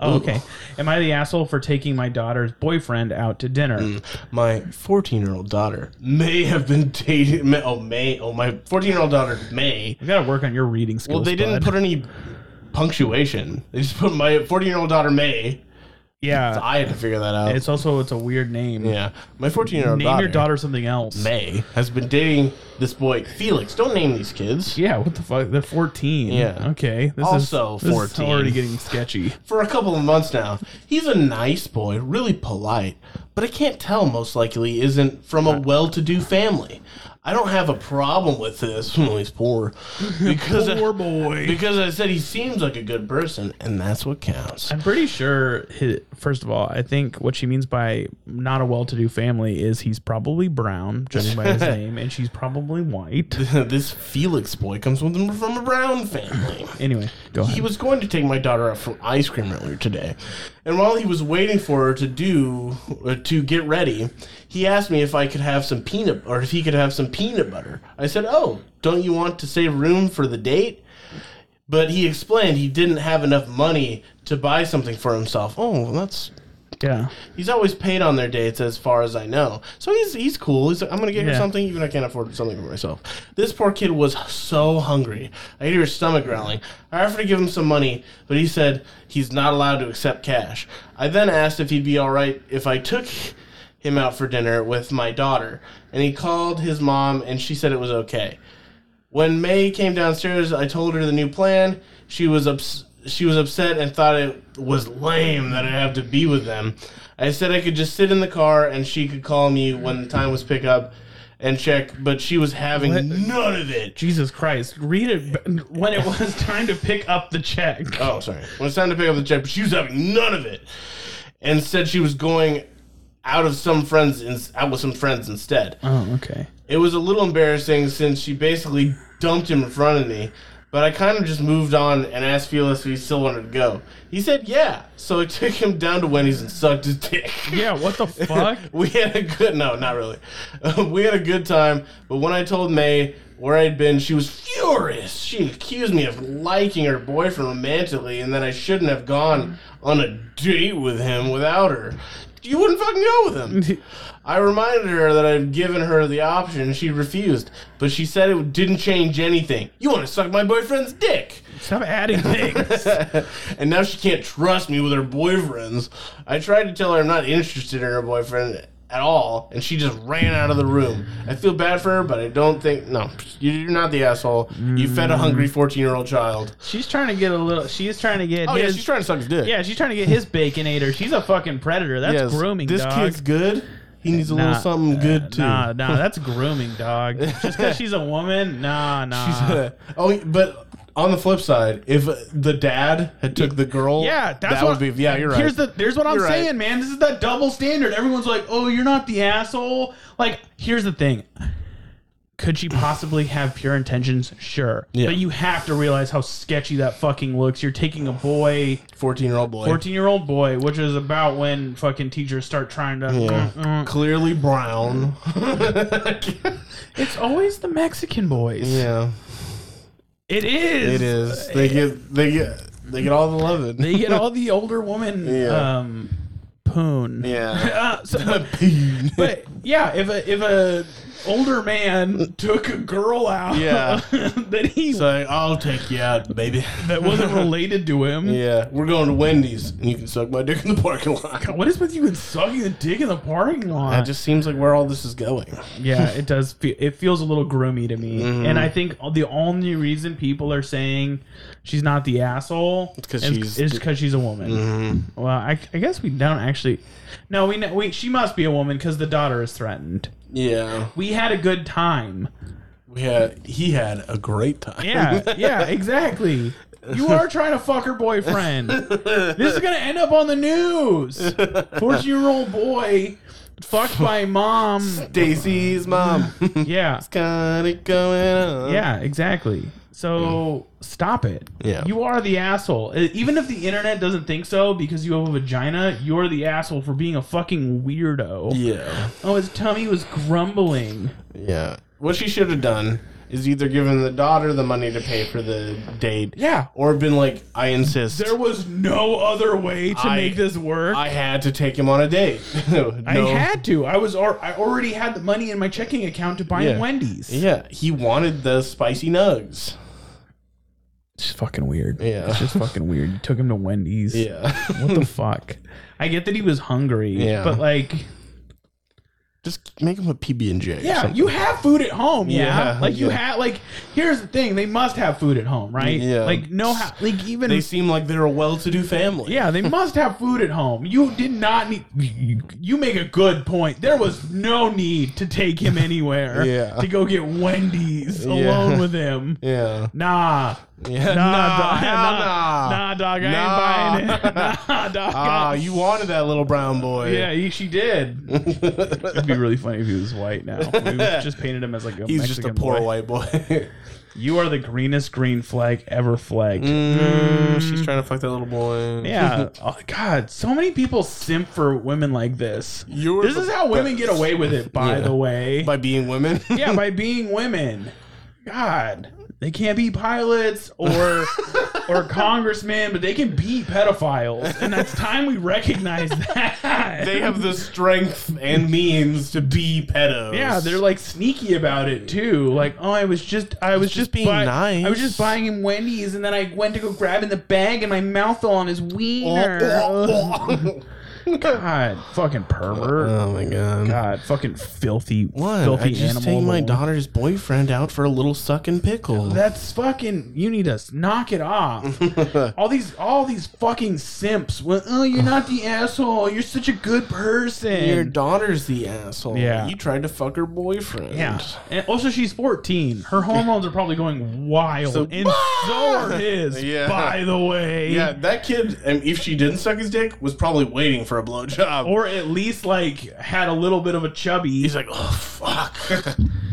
oh, okay. Am I the asshole for taking my daughter's boyfriend out to dinner? Mm, my 14 year old daughter may have been dating. May, oh, May. Oh, my 14 year old daughter may. We gotta work on your reading skills. Well, they didn't put any punctuation. They just put my 14 year old daughter May. Yeah, I had to figure that out. it's also it's a weird name. yeah, my 14 year old Name daughter, your daughter something else. May has been dating this boy Felix. Don't name these kids. Yeah, what the fuck? They're 14. Yeah. Okay. This Also is, this is 14. already getting sketchy. [laughs] For a couple of months now, he's a nice boy, really polite, but I can't tell. Most likely, isn't from a uh, well-to-do family. I don't have a problem with this. Well, he's poor [laughs] because Poor boy. because I said he seems like a good person, and that's what counts. I'm pretty sure. His, first of all, I think what she means by not a well-to-do family is he's probably brown, judging by his [laughs] name, and she's probably white. [laughs] this Felix boy comes with him from a brown family. Anyway, go ahead. He was going to take my daughter out for ice cream earlier today, and while he was waiting for her to do uh, to get ready, he asked me if I could have some peanut or if he could have some peanut butter. I said, "Oh, don't you want to save room for the date?" But he explained he didn't have enough money to buy something for himself. Oh, well, that's yeah. he's always paid on their dates, as far as I know. So he's he's cool. He's like, I'm gonna get her something, even if I can't afford something for myself. This poor kid was so hungry. I could hear his stomach growling. I offered to give him some money, but he said he's not allowed to accept cash. I then asked if he'd be all right if I took him out for dinner with my daughter, and he called his mom, and she said it was okay. When May came downstairs, I told her the new plan. She was ups- she was upset and thought it was lame that I'd have to be with them. I said I could just sit in the car and she could call me when the time was pick up and check, but she was having What? none of it. Jesus Christ! Read it when it was [laughs] time to pick up the check. Oh, sorry. When it's time to pick up the check, but she was having none of it, and said she was going out of some friends in, out with some friends instead. Oh, okay. It was a little embarrassing since she basically dumped him in front of me, but I kind of just moved on and asked Felix if he still wanted to go. He said yeah, so I took him down to Wendy's and sucked his dick. [laughs] Yeah. What the fuck? [laughs] we had a good no, not really. [laughs] we had a good time, but when I told May where I'd been, she was furious. She accused me of liking her boyfriend romantically, and that I shouldn't have gone on a date with him without her. You wouldn't fucking go with him. [laughs] I reminded her that I'd given her the option, and she refused. But she said it didn't change anything. You want to suck my boyfriend's dick? Stop adding things. [laughs] and now she can't trust me with her boyfriends. I tried to tell her I'm not interested in her boyfriend at all, and she just ran out of the room. I feel bad for her, but I don't think. No, you're not the asshole. You fed a mm. hungry 14 year old child. She's trying to get a little. She's trying to get Oh, yeah, she's trying to suck his dick. yeah, she's trying to get his baconator. She's a fucking predator. That's Yes. grooming, This dog. kid's good. He needs a Nah, little something good, too. Nah, nah, that's grooming, dog. [laughs] Just because she's a woman, nah, nah. [laughs] She's- oh, but. On the flip side, if the dad had took the girl, yeah, that's that what would be. Yeah, you're right. Here's the. Here's what I'm You're right. saying, man. This is that double standard. Everyone's like, "Oh, you're not the asshole." Like, here's the thing. Could she possibly have pure intentions? Sure. Yeah. But you have to realize how sketchy that fucking looks. You're taking a boy, 14 year old boy. 14 year old boy, which is about when fucking teachers start trying to. Yeah. Mm, mm. Clearly brown. [laughs] [laughs] It's always the Mexican boys. yeah. It is. It is. They get they get they get all the loving. They get all the [laughs] older woman Yeah. um poon. yeah. Uh, so, but yeah, if a if a older man took a girl out Yeah. [laughs] that he so I'll take you out, baby. that wasn't [laughs] related to him. Yeah, we're going to Wendy's, and you can suck my dick in the parking lot. What is with you and sucking the dick in the parking lot? That just seems like where all this is going. yeah, it does. Feel, it feels a little groomy to me, [laughs] Mm-hmm. and I think the only reason people are saying she's not the asshole 'cause is she's- is because she's a woman. Mm-hmm. Well, I, I guess we don't actually. No, we know we she must be a woman because the daughter is threatened. Yeah, We had a good time. we had he had a great time. Yeah, yeah, [laughs] exactly. You are trying to fuck her boyfriend. This is gonna end up on the news. Fourteen-year-old boy fucked by mom. Stacy's mom. Yeah. It's kind of going on. Yeah, exactly. So stop it. Yeah. You are the asshole. Uh, Even if the internet doesn't think so because you have a vagina, you're the asshole for being a fucking weirdo. Yeah. Oh, his tummy was grumbling. Yeah. What she should have done is either given the daughter the money to pay for the date. Yeah. Or been like, I insist. There was no other way to I- make this work. I had to take him on a date. [laughs] no. I had to. I was. Al- I already had the money in my checking account to buy him Yeah. Wendy's. Yeah. He wanted the spicy nugs. It's fucking weird. Yeah. It's just fucking [laughs] weird. You took him to Wendy's. Yeah. What the fuck? I get that he was hungry. Yeah. But like, Just make him a PB and J. yeah, you have food at home. Yeah. Yeah, Like you yeah. have. Like here's the thing. They must have food at home, right? Yeah. Like no. Ha- like even. They seem like they're a well-to-do family. yeah, they must have food at home. You did not need. You, you make a good point. There was no need to take him anywhere. [laughs] Yeah. To go get Wendy's Yeah. alone with him. Yeah. Nah. Yeah. Nah, dog. hell Nah, nah. nah, dog. I Nah. ain't buying it. [laughs] Nah, dog. Ah, you wanted that little brown boy. yeah, he, she did. [laughs] It'd be really funny if he was white now. We just painted him as like a He's Mexican just a poor boy. white boy. [laughs] You are the greenest green flag ever flagged. Mm, she's trying to fuck that little boy. Yeah. Oh, God, so many people simp for women like this. You're This is how women get away with it, by Yeah. the way. By being women. yeah, by being women. God, they can't be pilots or [laughs] or congressmen, but they can be pedophiles, and that's time we recognize [laughs] that. they have the strength and means to be pedos. Yeah, they're like sneaky about it too. Like, oh, I was just, I was just, being buy- nice. I was just buying him Wendy's, and then I went to go grab in the bag, and my mouth fell on his wiener. [laughs] God, fucking pervert. Oh my god. God, fucking filthy, What? filthy I just animal. take my daughter's boyfriend out for a little sucking pickle. That's fucking. You need to knock it off. [laughs] all these, all these fucking simps. Well, oh, you're not the asshole. You're such a good person. Your daughter's the asshole. Yeah. You tried to fuck her boyfriend. Yeah. And also, she's 14. Her hormones are probably going wild. So- and so [laughs] are his, Yeah. by the way. Yeah, that kid, and if she didn't suck his dick, was probably waiting for a blowjob. Or at least, like, had a little bit of a chubby. He's like, oh, fuck. [laughs]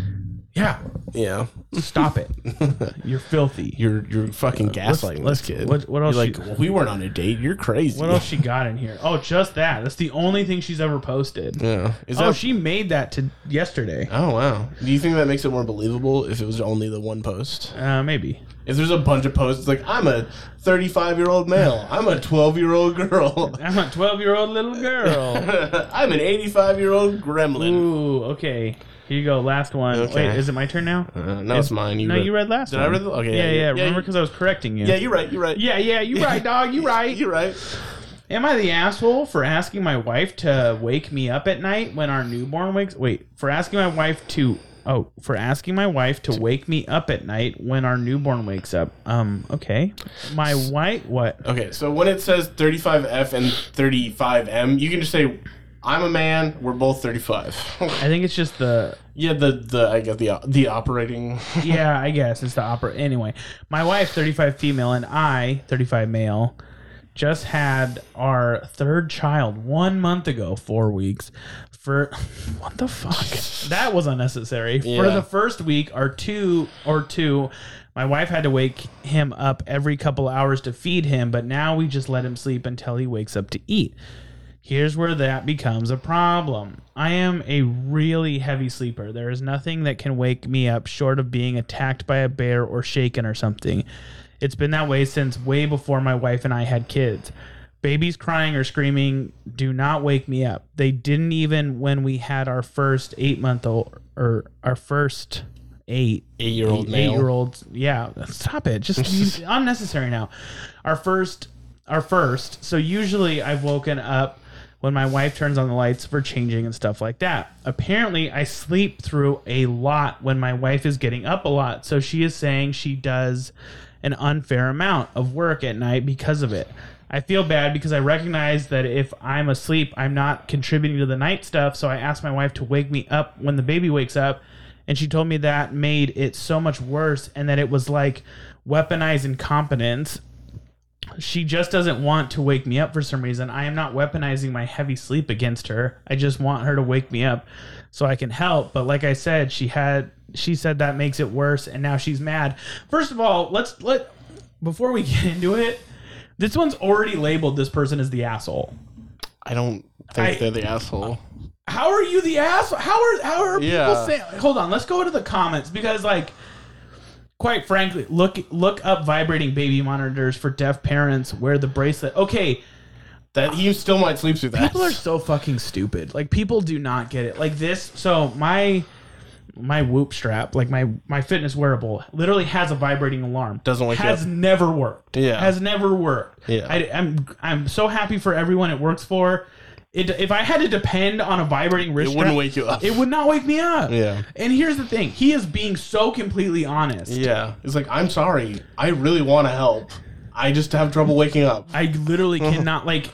yeah. yeah. Stop it. [laughs] You're filthy. You're you're fucking gaslighting let's- this kid. what- what else You're she- like, well, we weren't on a date. You're crazy. What else she got in here? Oh, just that. That's the only thing she's ever posted. Yeah. Is Oh, that, she made that to yesterday. Oh wow. Do you think that makes it more believable if it was only the one post? Uh, maybe. If there's a bunch of posts like I'm a 35 year old male, I'm a 12 year old girl, [laughs] I'm a 12 year old little girl. [laughs] I'm an 85 year old gremlin. Ooh, okay. Here you go. Last one. Okay. Wait, is it my turn now? Uh, no, it's mine. You no, read- you read last Did one. I read the- okay, Yeah, yeah, yeah. yeah, Remember because I was correcting you. Yeah, you're right. You're right. Yeah, yeah, You're right, [laughs] dog. You're right. You're right. Am I the asshole for asking my wife to wake me up at night when our newborn wakes? Wait, for asking my wife to oh, for asking my wife to wake me up at night when our newborn wakes up. Um, okay. My wife, what? Okay, so when it says 35F and 35M, you can just say, "I'm a man. We're both 35." I think it's just the [laughs] yeah, the the I guess the the operating. [laughs] yeah, I guess it's the opera. Anyway, my wife, 35 female, and I, 35 male, just had our third child one month ago, four weeks. For [laughs] what the fuck? that was unnecessary. For the first week, or two or two, my wife had to wake him up every couple hours to feed him, but now we just let him sleep until he wakes up to eat. Here's where that becomes a problem. I am a really heavy sleeper. There is nothing that can wake me up short of being attacked by a bear or shaken or something. It's been that way since way before my wife and I had kids. Babies crying or screaming do not wake me up. They didn't even when we had our first eight month old or our first eight Eight-year-old eight year old yeah stop it just [laughs] unnecessary now our first our first so usually i've woken up when my wife turns on the lights for changing and stuff like that. Apparently i sleep through a lot when my wife is getting up a lot. So she is saying she does an unfair amount of work at night because of it. I feel bad because I recognize that if I'm asleep, I'm not contributing to the night stuff. So I asked my wife to wake me up when the baby wakes up and she told me that made it so much worse and that it was like weaponized incompetence she just doesn't want to wake me up for some reason. I am not weaponizing my heavy sleep against her. I just want her to wake me up so I can help. But like I said, she had she said that makes it worse and now she's mad. First of all, let's let before we [laughs] get into it, this one's already labeled this person as the asshole. I don't think I- they're the asshole. How are you the asshole? How are how are Yeah. people saying? Hold on, let's go to the comments because like, quite frankly, look look up vibrating baby monitors for deaf parents. Wear the bracelet. Okay, That he still might sleep through that. people are so fucking stupid. Like people do not get it. Like this. So my my Whoop strap, like my my fitness wearable, literally has a vibrating alarm. Doesn't wake you has up. never worked. Yeah. has never worked. Yeah. I, I'm I'm so happy for everyone it works for. It, if I had to depend on a vibrating wrist, It wouldn't strap, wake you up. It would not wake me up. Yeah. And here's the thing: he is being so completely honest. Yeah. It's like, I'm sorry. I really want to help. I just have trouble waking up. I literally [laughs] cannot like.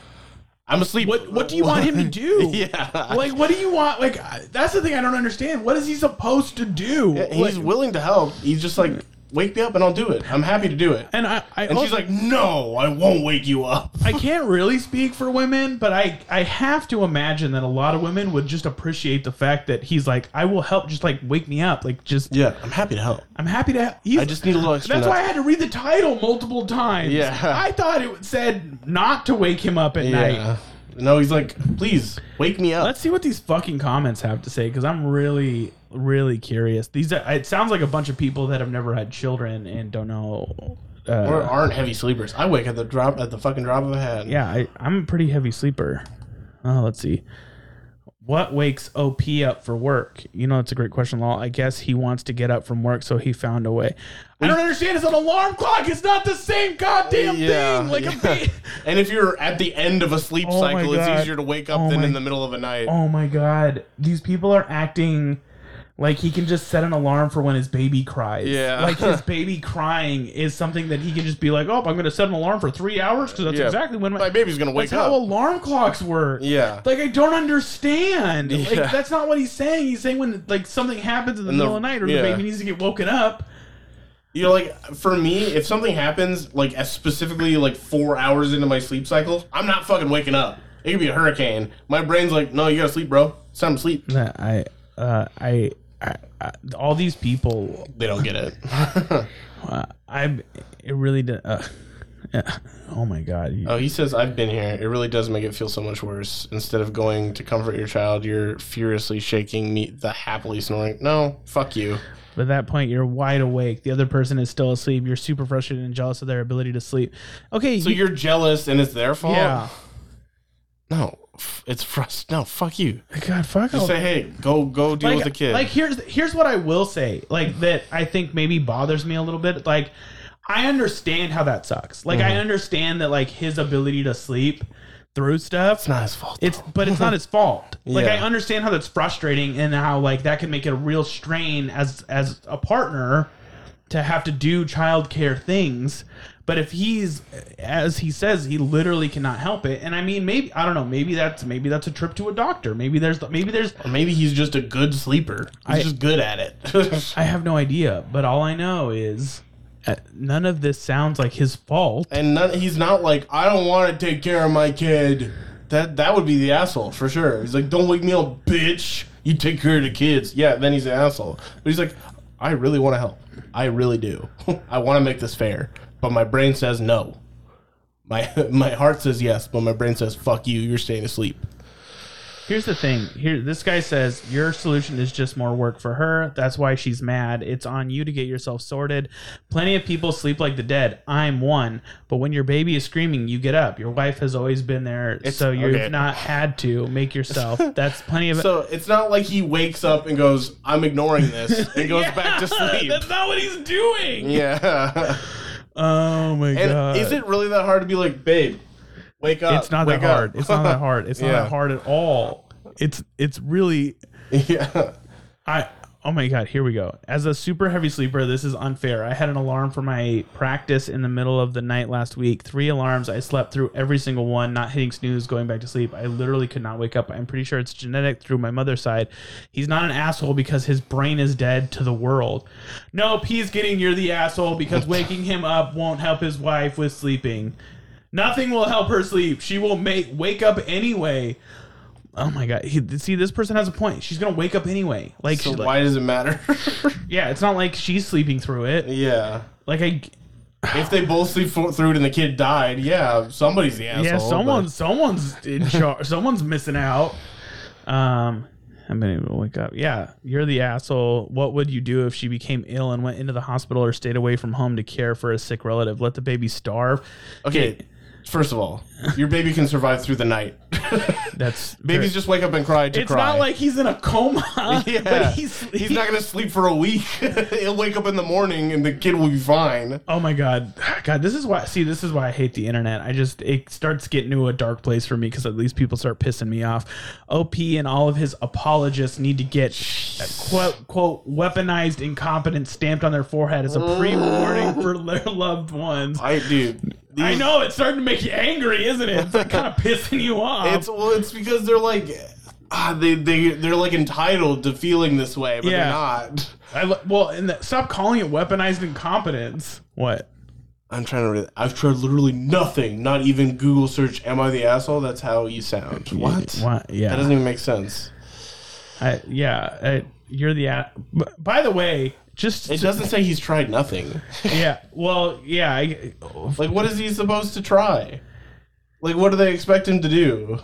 I'm asleep. What What do you want him to do? [laughs] Yeah. Like, what do you want? Like, that's the thing I don't understand. What is he supposed to do? And he's Like- willing to help. He's just like, wake me up and I'll do it. I'm happy to do it. and I, I And she's like, no, I won't wake you up. [laughs] I can't really speak for women, but I I have to imagine that a lot of women would just appreciate the fact that he's like, I will help. Just like wake me up. Like, just Yeah, I'm happy to help. I'm happy to. He's, I just need a little extra. That's why I had to read the title multiple times. Yeah. I thought it said not to wake him up at night. No, he's like, please wake me up. Let's see what these fucking comments have to say because I'm really, really curious. These are, it sounds like a bunch of people that have never had children and don't know. Uh, or aren't heavy sleepers. I wake at the drop at the fucking drop of a hat. yeah, I, I'm a pretty heavy sleeper. Oh, let's see. What wakes OP up for work? You know, it's a great question, Law. I guess he wants to get up from work, so he found a way. I don't understand. It's an alarm clock. It's not the same goddamn thing. Like a yeah. ba- [laughs] and if you're at the end of a sleep Oh cycle, it's easier to wake up Oh than my- in the middle of a night. Oh my god, these people are acting like he can just set an alarm for when his baby cries. Yeah. like his [laughs] baby crying is something that he can just be like, "Oh, I'm going to set an alarm for three hours because that's Yeah. exactly when my, My baby's gonna wake up. that's how alarm clocks work." Yeah. like I don't understand. [laughs] Like Yeah. that's not what he's saying. He's saying when like something happens in the the- middle of the night or yeah. the baby needs to get woken up. You know, like for me, if something happens, like specifically like four hours into my sleep cycle, I'm not fucking waking up. It could be a hurricane. My brain's like, no, you gotta sleep, bro. It's time to sleep. That I, uh, I, I, I, all these people They don't get it. [laughs] Uh, I it really did. Uh, yeah. Oh my god. Oh, he says I've been here. It really does make it feel so much worse. Instead of going to comfort your child, you're furiously shaking me, the happily snoring. No, fuck you. But at that point, you're wide awake. The other person is still asleep. You're super frustrated and jealous of their ability to sleep. Okay. So you- you're jealous and it's their fault. yeah. No, it's frust. No, fuck you. [laughs] God, fuck. Just say, hey, go go deal like, with the kid. like here's here's what I will say. Like that, I think maybe bothers me a little bit. Like I understand how that sucks. Like Mm-hmm. I understand that like his ability to sleep through stuff. it's not his fault. It's but it's not his [laughs] fault. Like I understand how that's frustrating and how like that can make it a real strain as as a partner to have to do childcare things. But if he's as he says, he literally cannot help it. And I mean maybe I don't know, maybe that's maybe that's a trip to a doctor. Maybe there's maybe there's Or maybe he's just a good sleeper. He's I- just good at it. [laughs] I have no idea, but all I know is uh, none of this sounds like his fault. and none, he's not like, I don't want to take care of my kid. That that would be the asshole for sure. He's like, don't wake me up, bitch. You take care of the kids. Yeah, then he's an asshole. But he's like, I really want to help. I really do. I want to make this fair, but my brain says no. My [laughs] my heart says yes, but my brain says fuck you. You're staying asleep. Here's the thing. Here, this guy says your solution is just more work for her. That's why she's mad. It's on you to get yourself sorted. Plenty of people sleep like the dead. I'm one. But when your baby is screaming, you get up. Your wife has always been there, so you've okay. not had to make yourself. [laughs] That's plenty of. So it's not like he wakes up and goes, "I'm ignoring this," [laughs] and goes back to sleep. That's not what he's doing. Yeah. Oh my And god. is it really that hard to be like, babe, wake up? It's not that up." hard. It's not that hard. It's not [laughs] Yeah. that hard at all. It's it's really yeah. I oh my god, here we go. As a super heavy sleeper, this is unfair. I had an alarm for my practice in the middle of the night last week. Three alarms. I slept through every single one, not hitting snooze, going back to sleep. I literally could not wake up. I'm pretty sure it's genetic through my mother's side. He's not an asshole because his brain is dead to the world. Nope, he's getting you're the asshole because [laughs] waking him up won't help his wife with sleeping. Nothing will help her sleep. She will make wake up anyway. Oh my god! He, see, this person has a point. She's gonna wake up anyway. Like, So why like- does it matter? [laughs] yeah, it's not like she's sleeping through it. yeah. Like I, If they both sleep through it and the kid died, yeah, somebody's the asshole. yeah, but- someone's in [laughs] charge. someone's missing out. Um, I'm been able to wake up. Yeah, you're the asshole. What would you do if she became ill and went into the hospital or stayed away from home to care for a sick relative? Let the baby starve? Okay, [laughs] first of all, your baby can survive through the night. [laughs] That's Babies just wake up and cry to It's cry. not like he's in a coma. [laughs] yeah, but he's he's not gonna sleep for a week. He'll wake up in the morning and the kid will be fine. Oh my god, God! This is why. See, this is why I hate the internet. I just it starts getting to a dark place for me because at least people start pissing me off. Op and all of his apologists need to get quote quote weaponized incompetence stamped on their forehead as a pre warning for their loved ones. I dude. I know it's starting to make you angry, isn't it? It's like kind of [laughs] pissing you off. It's well, it's because they're like. Ah, they they they're like entitled to feeling this way, but Yeah. they're not. I, well, and the, stop calling it weaponized incompetence. What? I'm trying to. Read, I've tried literally nothing, not even Google search. Am I the asshole? That's how you sound. What? What? Yeah. That doesn't even make sense. I, yeah, I, you're the. a- b- By the way, just It doesn't say he's tried nothing. [laughs] yeah. Well, yeah. I, Like, what is he supposed to try? Like, what do they expect him to do?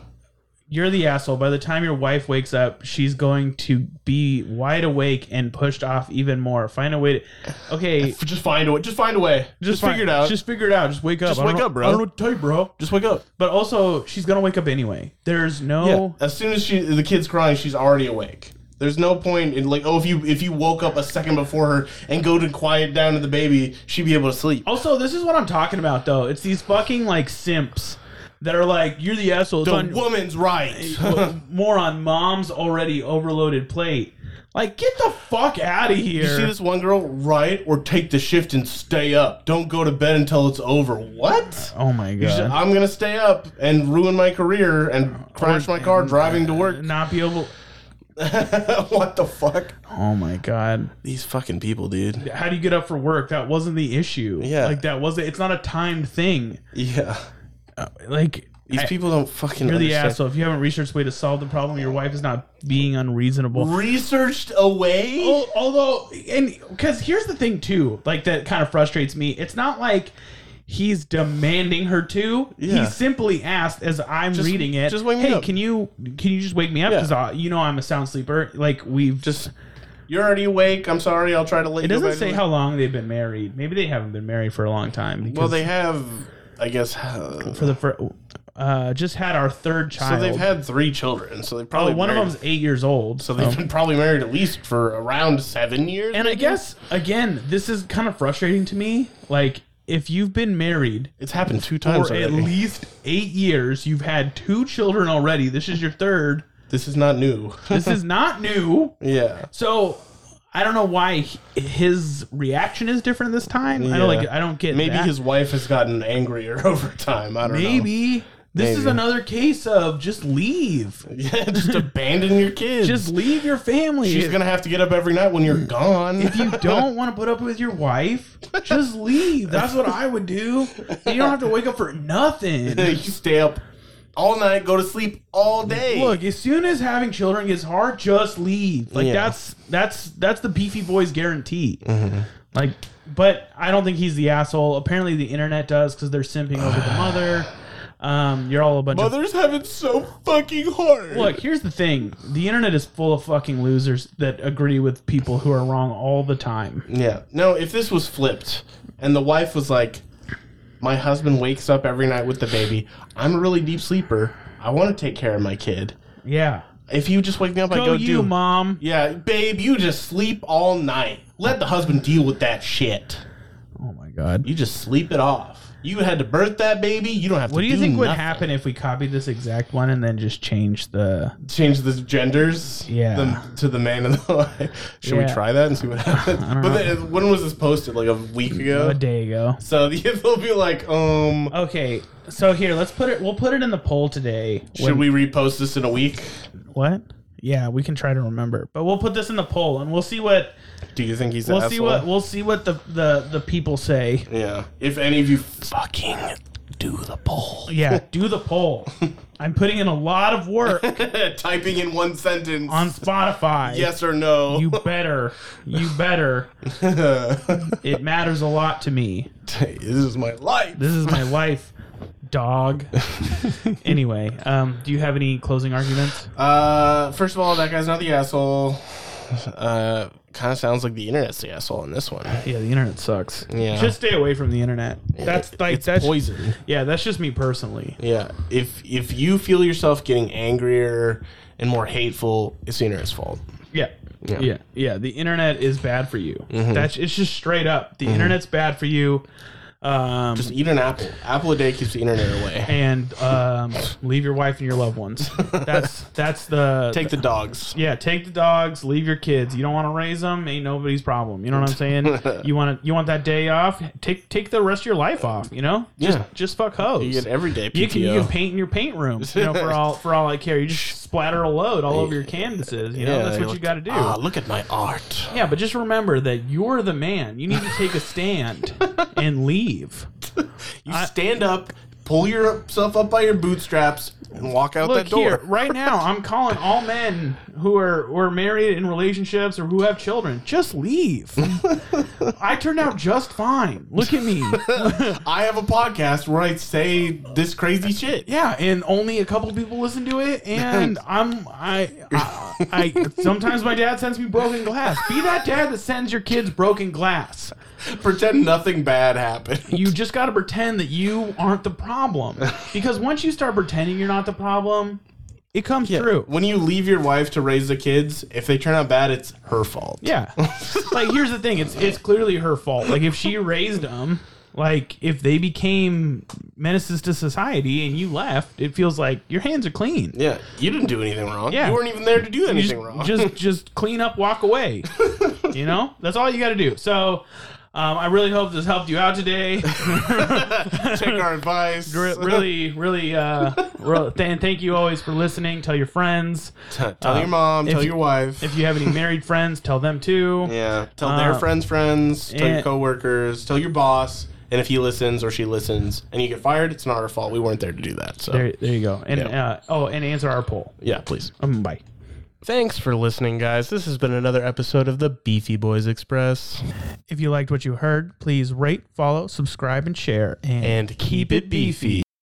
you're the asshole. By the time your wife wakes up, she's going to be wide awake and pushed off even more. Find a way to. Okay, Just find a way. Just find a way. Just, figure it out. Just figure it out. Just wake up. Just wake up, bro. I don't know what to tell you, bro. just wake up. But also, she's gonna wake up anyway. There's no. As soon as she the kid's crying, she's already awake. There's no point in like, oh, if you if you woke up a second before her and go to quiet down to the baby, she'd be able to sleep. Also, this is what I'm talking about, though. It's these fucking like simps that are like, "You're the asshole." It's The on- woman's right. [laughs] More on mom's already overloaded plate. Like, get the fuck out of here. You see this one girl, right? Or take the shift and stay up. Don't go to bed until it's over. What? oh my You should- god. I'm gonna stay up and ruin my career and crash my car driving to uh, work. Not be able. [laughs] what the fuck? Oh my god. These fucking people, dude. How do you get up for work? That wasn't the issue. Yeah. Like that wasn't. It's not a timed thing. Yeah. Uh, like These I- people don't fucking. You're the asshole. If you haven't researched a way to solve the problem, your wife is not being unreasonable. Researched away. Al- Although, and because here's the thing too, like that kind of frustrates me. It's not like he's demanding her to. Yeah. He simply asked, as I'm Just- reading it, just wake me "Hey, up." can you can you just wake me up? Yeah. Because you know I'm a sound sleeper. Like we've Just. You're already awake. I'm sorry. I'll try to let It you go doesn't back say how long they've been married. Maybe they haven't been married for a long time. Well, because they have. I guess. uh, for the fir- uh, just had our third child. so they've had three children. So they oh, probably one of married- them's eight years old. So they've been probably married at least for around seven years. and I guess again, this is kind of frustrating to me. Like if you've been married it's happened two times for at already. least eight years, you've had two children already. This is your third. This is not new. [laughs] This is not new. yeah. So I don't know why h- his reaction is different this time. I don't Yeah. like. I don't get Maybe that. his wife has gotten angrier [laughs] over time. I don't know. Maybe this is another case of just leave. [laughs] Yeah, just abandon your kids. Just leave your family. She's gonna have to get up every night when you're gone. if you [laughs] don't want to put up with your wife, just leave. That's what I would do. You don't have to wake up for nothing. [laughs] you stay up all night, go to sleep all day. Look, as soon as having children gets hard, just leave. Like Yeah. that's that's that's the beefy boys guarantee. Mm-hmm. Like, but I don't think he's the asshole. Apparently, the internet does because they're simping over the mother. Um, you're all a bunch of Mothers have it so fucking hard. Look, here's the thing. The internet is full of fucking losers that agree with people who are wrong all the time. Yeah. No, if this was flipped and the wife was like, My husband wakes up every night with the baby. I'm a really deep sleeper. I want to take care of my kid. Yeah. If you just wake me up, I Go go you, do. mom. Yeah, babe, you just sleep all night. Let the husband deal with that shit. Oh my god. You just sleep it off. You had to birth that baby. You don't have What to do What do you think would nothing. happen if we copied this exact one and then just change the Change the genders Yeah. them to the man and the [laughs] wife. Should Yeah. we try that and see what [laughs] happens? But then, when was this posted? Like a week ago? a day ago? So [laughs] they'll be like, um, Okay, so here let's put it. We'll put it in the poll today. should we repost this in a week? What? Yeah, we can try to remember, but we'll put this in the poll and we'll see what Do you think he's we'll see asshole? what we'll see what the the the people say. Yeah. If any of you fucking Do the poll. Yeah, do the poll. [laughs] I'm putting in a lot of work [laughs] Typing in one sentence. on Spotify. yes or no. You better. You better. [laughs] It matters a lot to me. this is my life. This is my life, dog. [laughs] anyway, um, do you have any closing arguments? Uh, first of all, that guy's not the asshole. Uh, kind of sounds like the internet's the asshole in this one. Yeah, the internet sucks. Yeah. Just stay away from the internet. That's like it's that's poison. Yeah, that's just me personally. Yeah, if if you feel yourself getting angrier and more hateful, it's the internet's fault. Yeah. Yeah. Yeah. Yeah. The internet is bad for you. That's it's just straight up. The internet's bad for you. Um Just eat an apple. Apple a day keeps the internet away. and um, leave your wife and your loved ones. That's that's the [laughs] Take the dogs. yeah. Take the dogs. Leave your kids. You don't want to raise them. Ain't nobody's problem. You know what I'm saying? [laughs] you want to you want that day off? Take take the rest of your life off. You know? Just Yeah. just fuck hoes. You get every day PTO. You can, you can paint in your paint room. You know, for all for all I care. You just splatter a load all over your canvases. You know, that's what you're got to do. Ah, look at my art. Yeah, but just remember that you're the man. You need to take a stand [laughs] and leave. [laughs] You stand up, pull yourself up by your bootstraps, and walk out Look that door. here, right [laughs] now, I'm calling all men who are who are married in relationships or who have children. Just leave. [laughs] I turned out just fine. Look at me. I have a podcast where I say this crazy shit. Yeah, and only a couple people listen to it, and I'm I, I I sometimes my dad sends me broken glass. Be that dad that sends your kids broken glass. [laughs] Pretend nothing bad happened. You just got to pretend that you aren't the problem, because once you start pretending you're not the problem, it comes through. When you leave your wife to raise the kids, if they turn out bad, it's her fault. Yeah. [laughs] like here's the thing, it's it's clearly her fault. Like if she raised them, like if they became menaces to society and you left, it feels like your hands are clean. Yeah, you didn't do anything wrong. Yeah. You weren't even there to do anything just, wrong. just just clean up, walk away. [laughs] you know? That's all you got to do. So um, I really hope this helped you out today. [laughs] take our advice. Re- really, really, uh, re- th- thank you always for listening. Tell your friends. T- tell your mom, tell you- your wife. If you have any married friends, tell them too. yeah, tell Uh, their friends' friends, tell your and- coworkers, tell your boss. And if he listens or she listens and you get fired, it's not our fault. We weren't there to do that. So, There, there you go. And Yeah. uh, oh, and answer our poll. yeah, please. Um, bye. Thanks for listening, guys. This has been another episode of the Beefy Boys Express. If you liked what you heard, please rate, follow, subscribe, and share. And keep it beefy.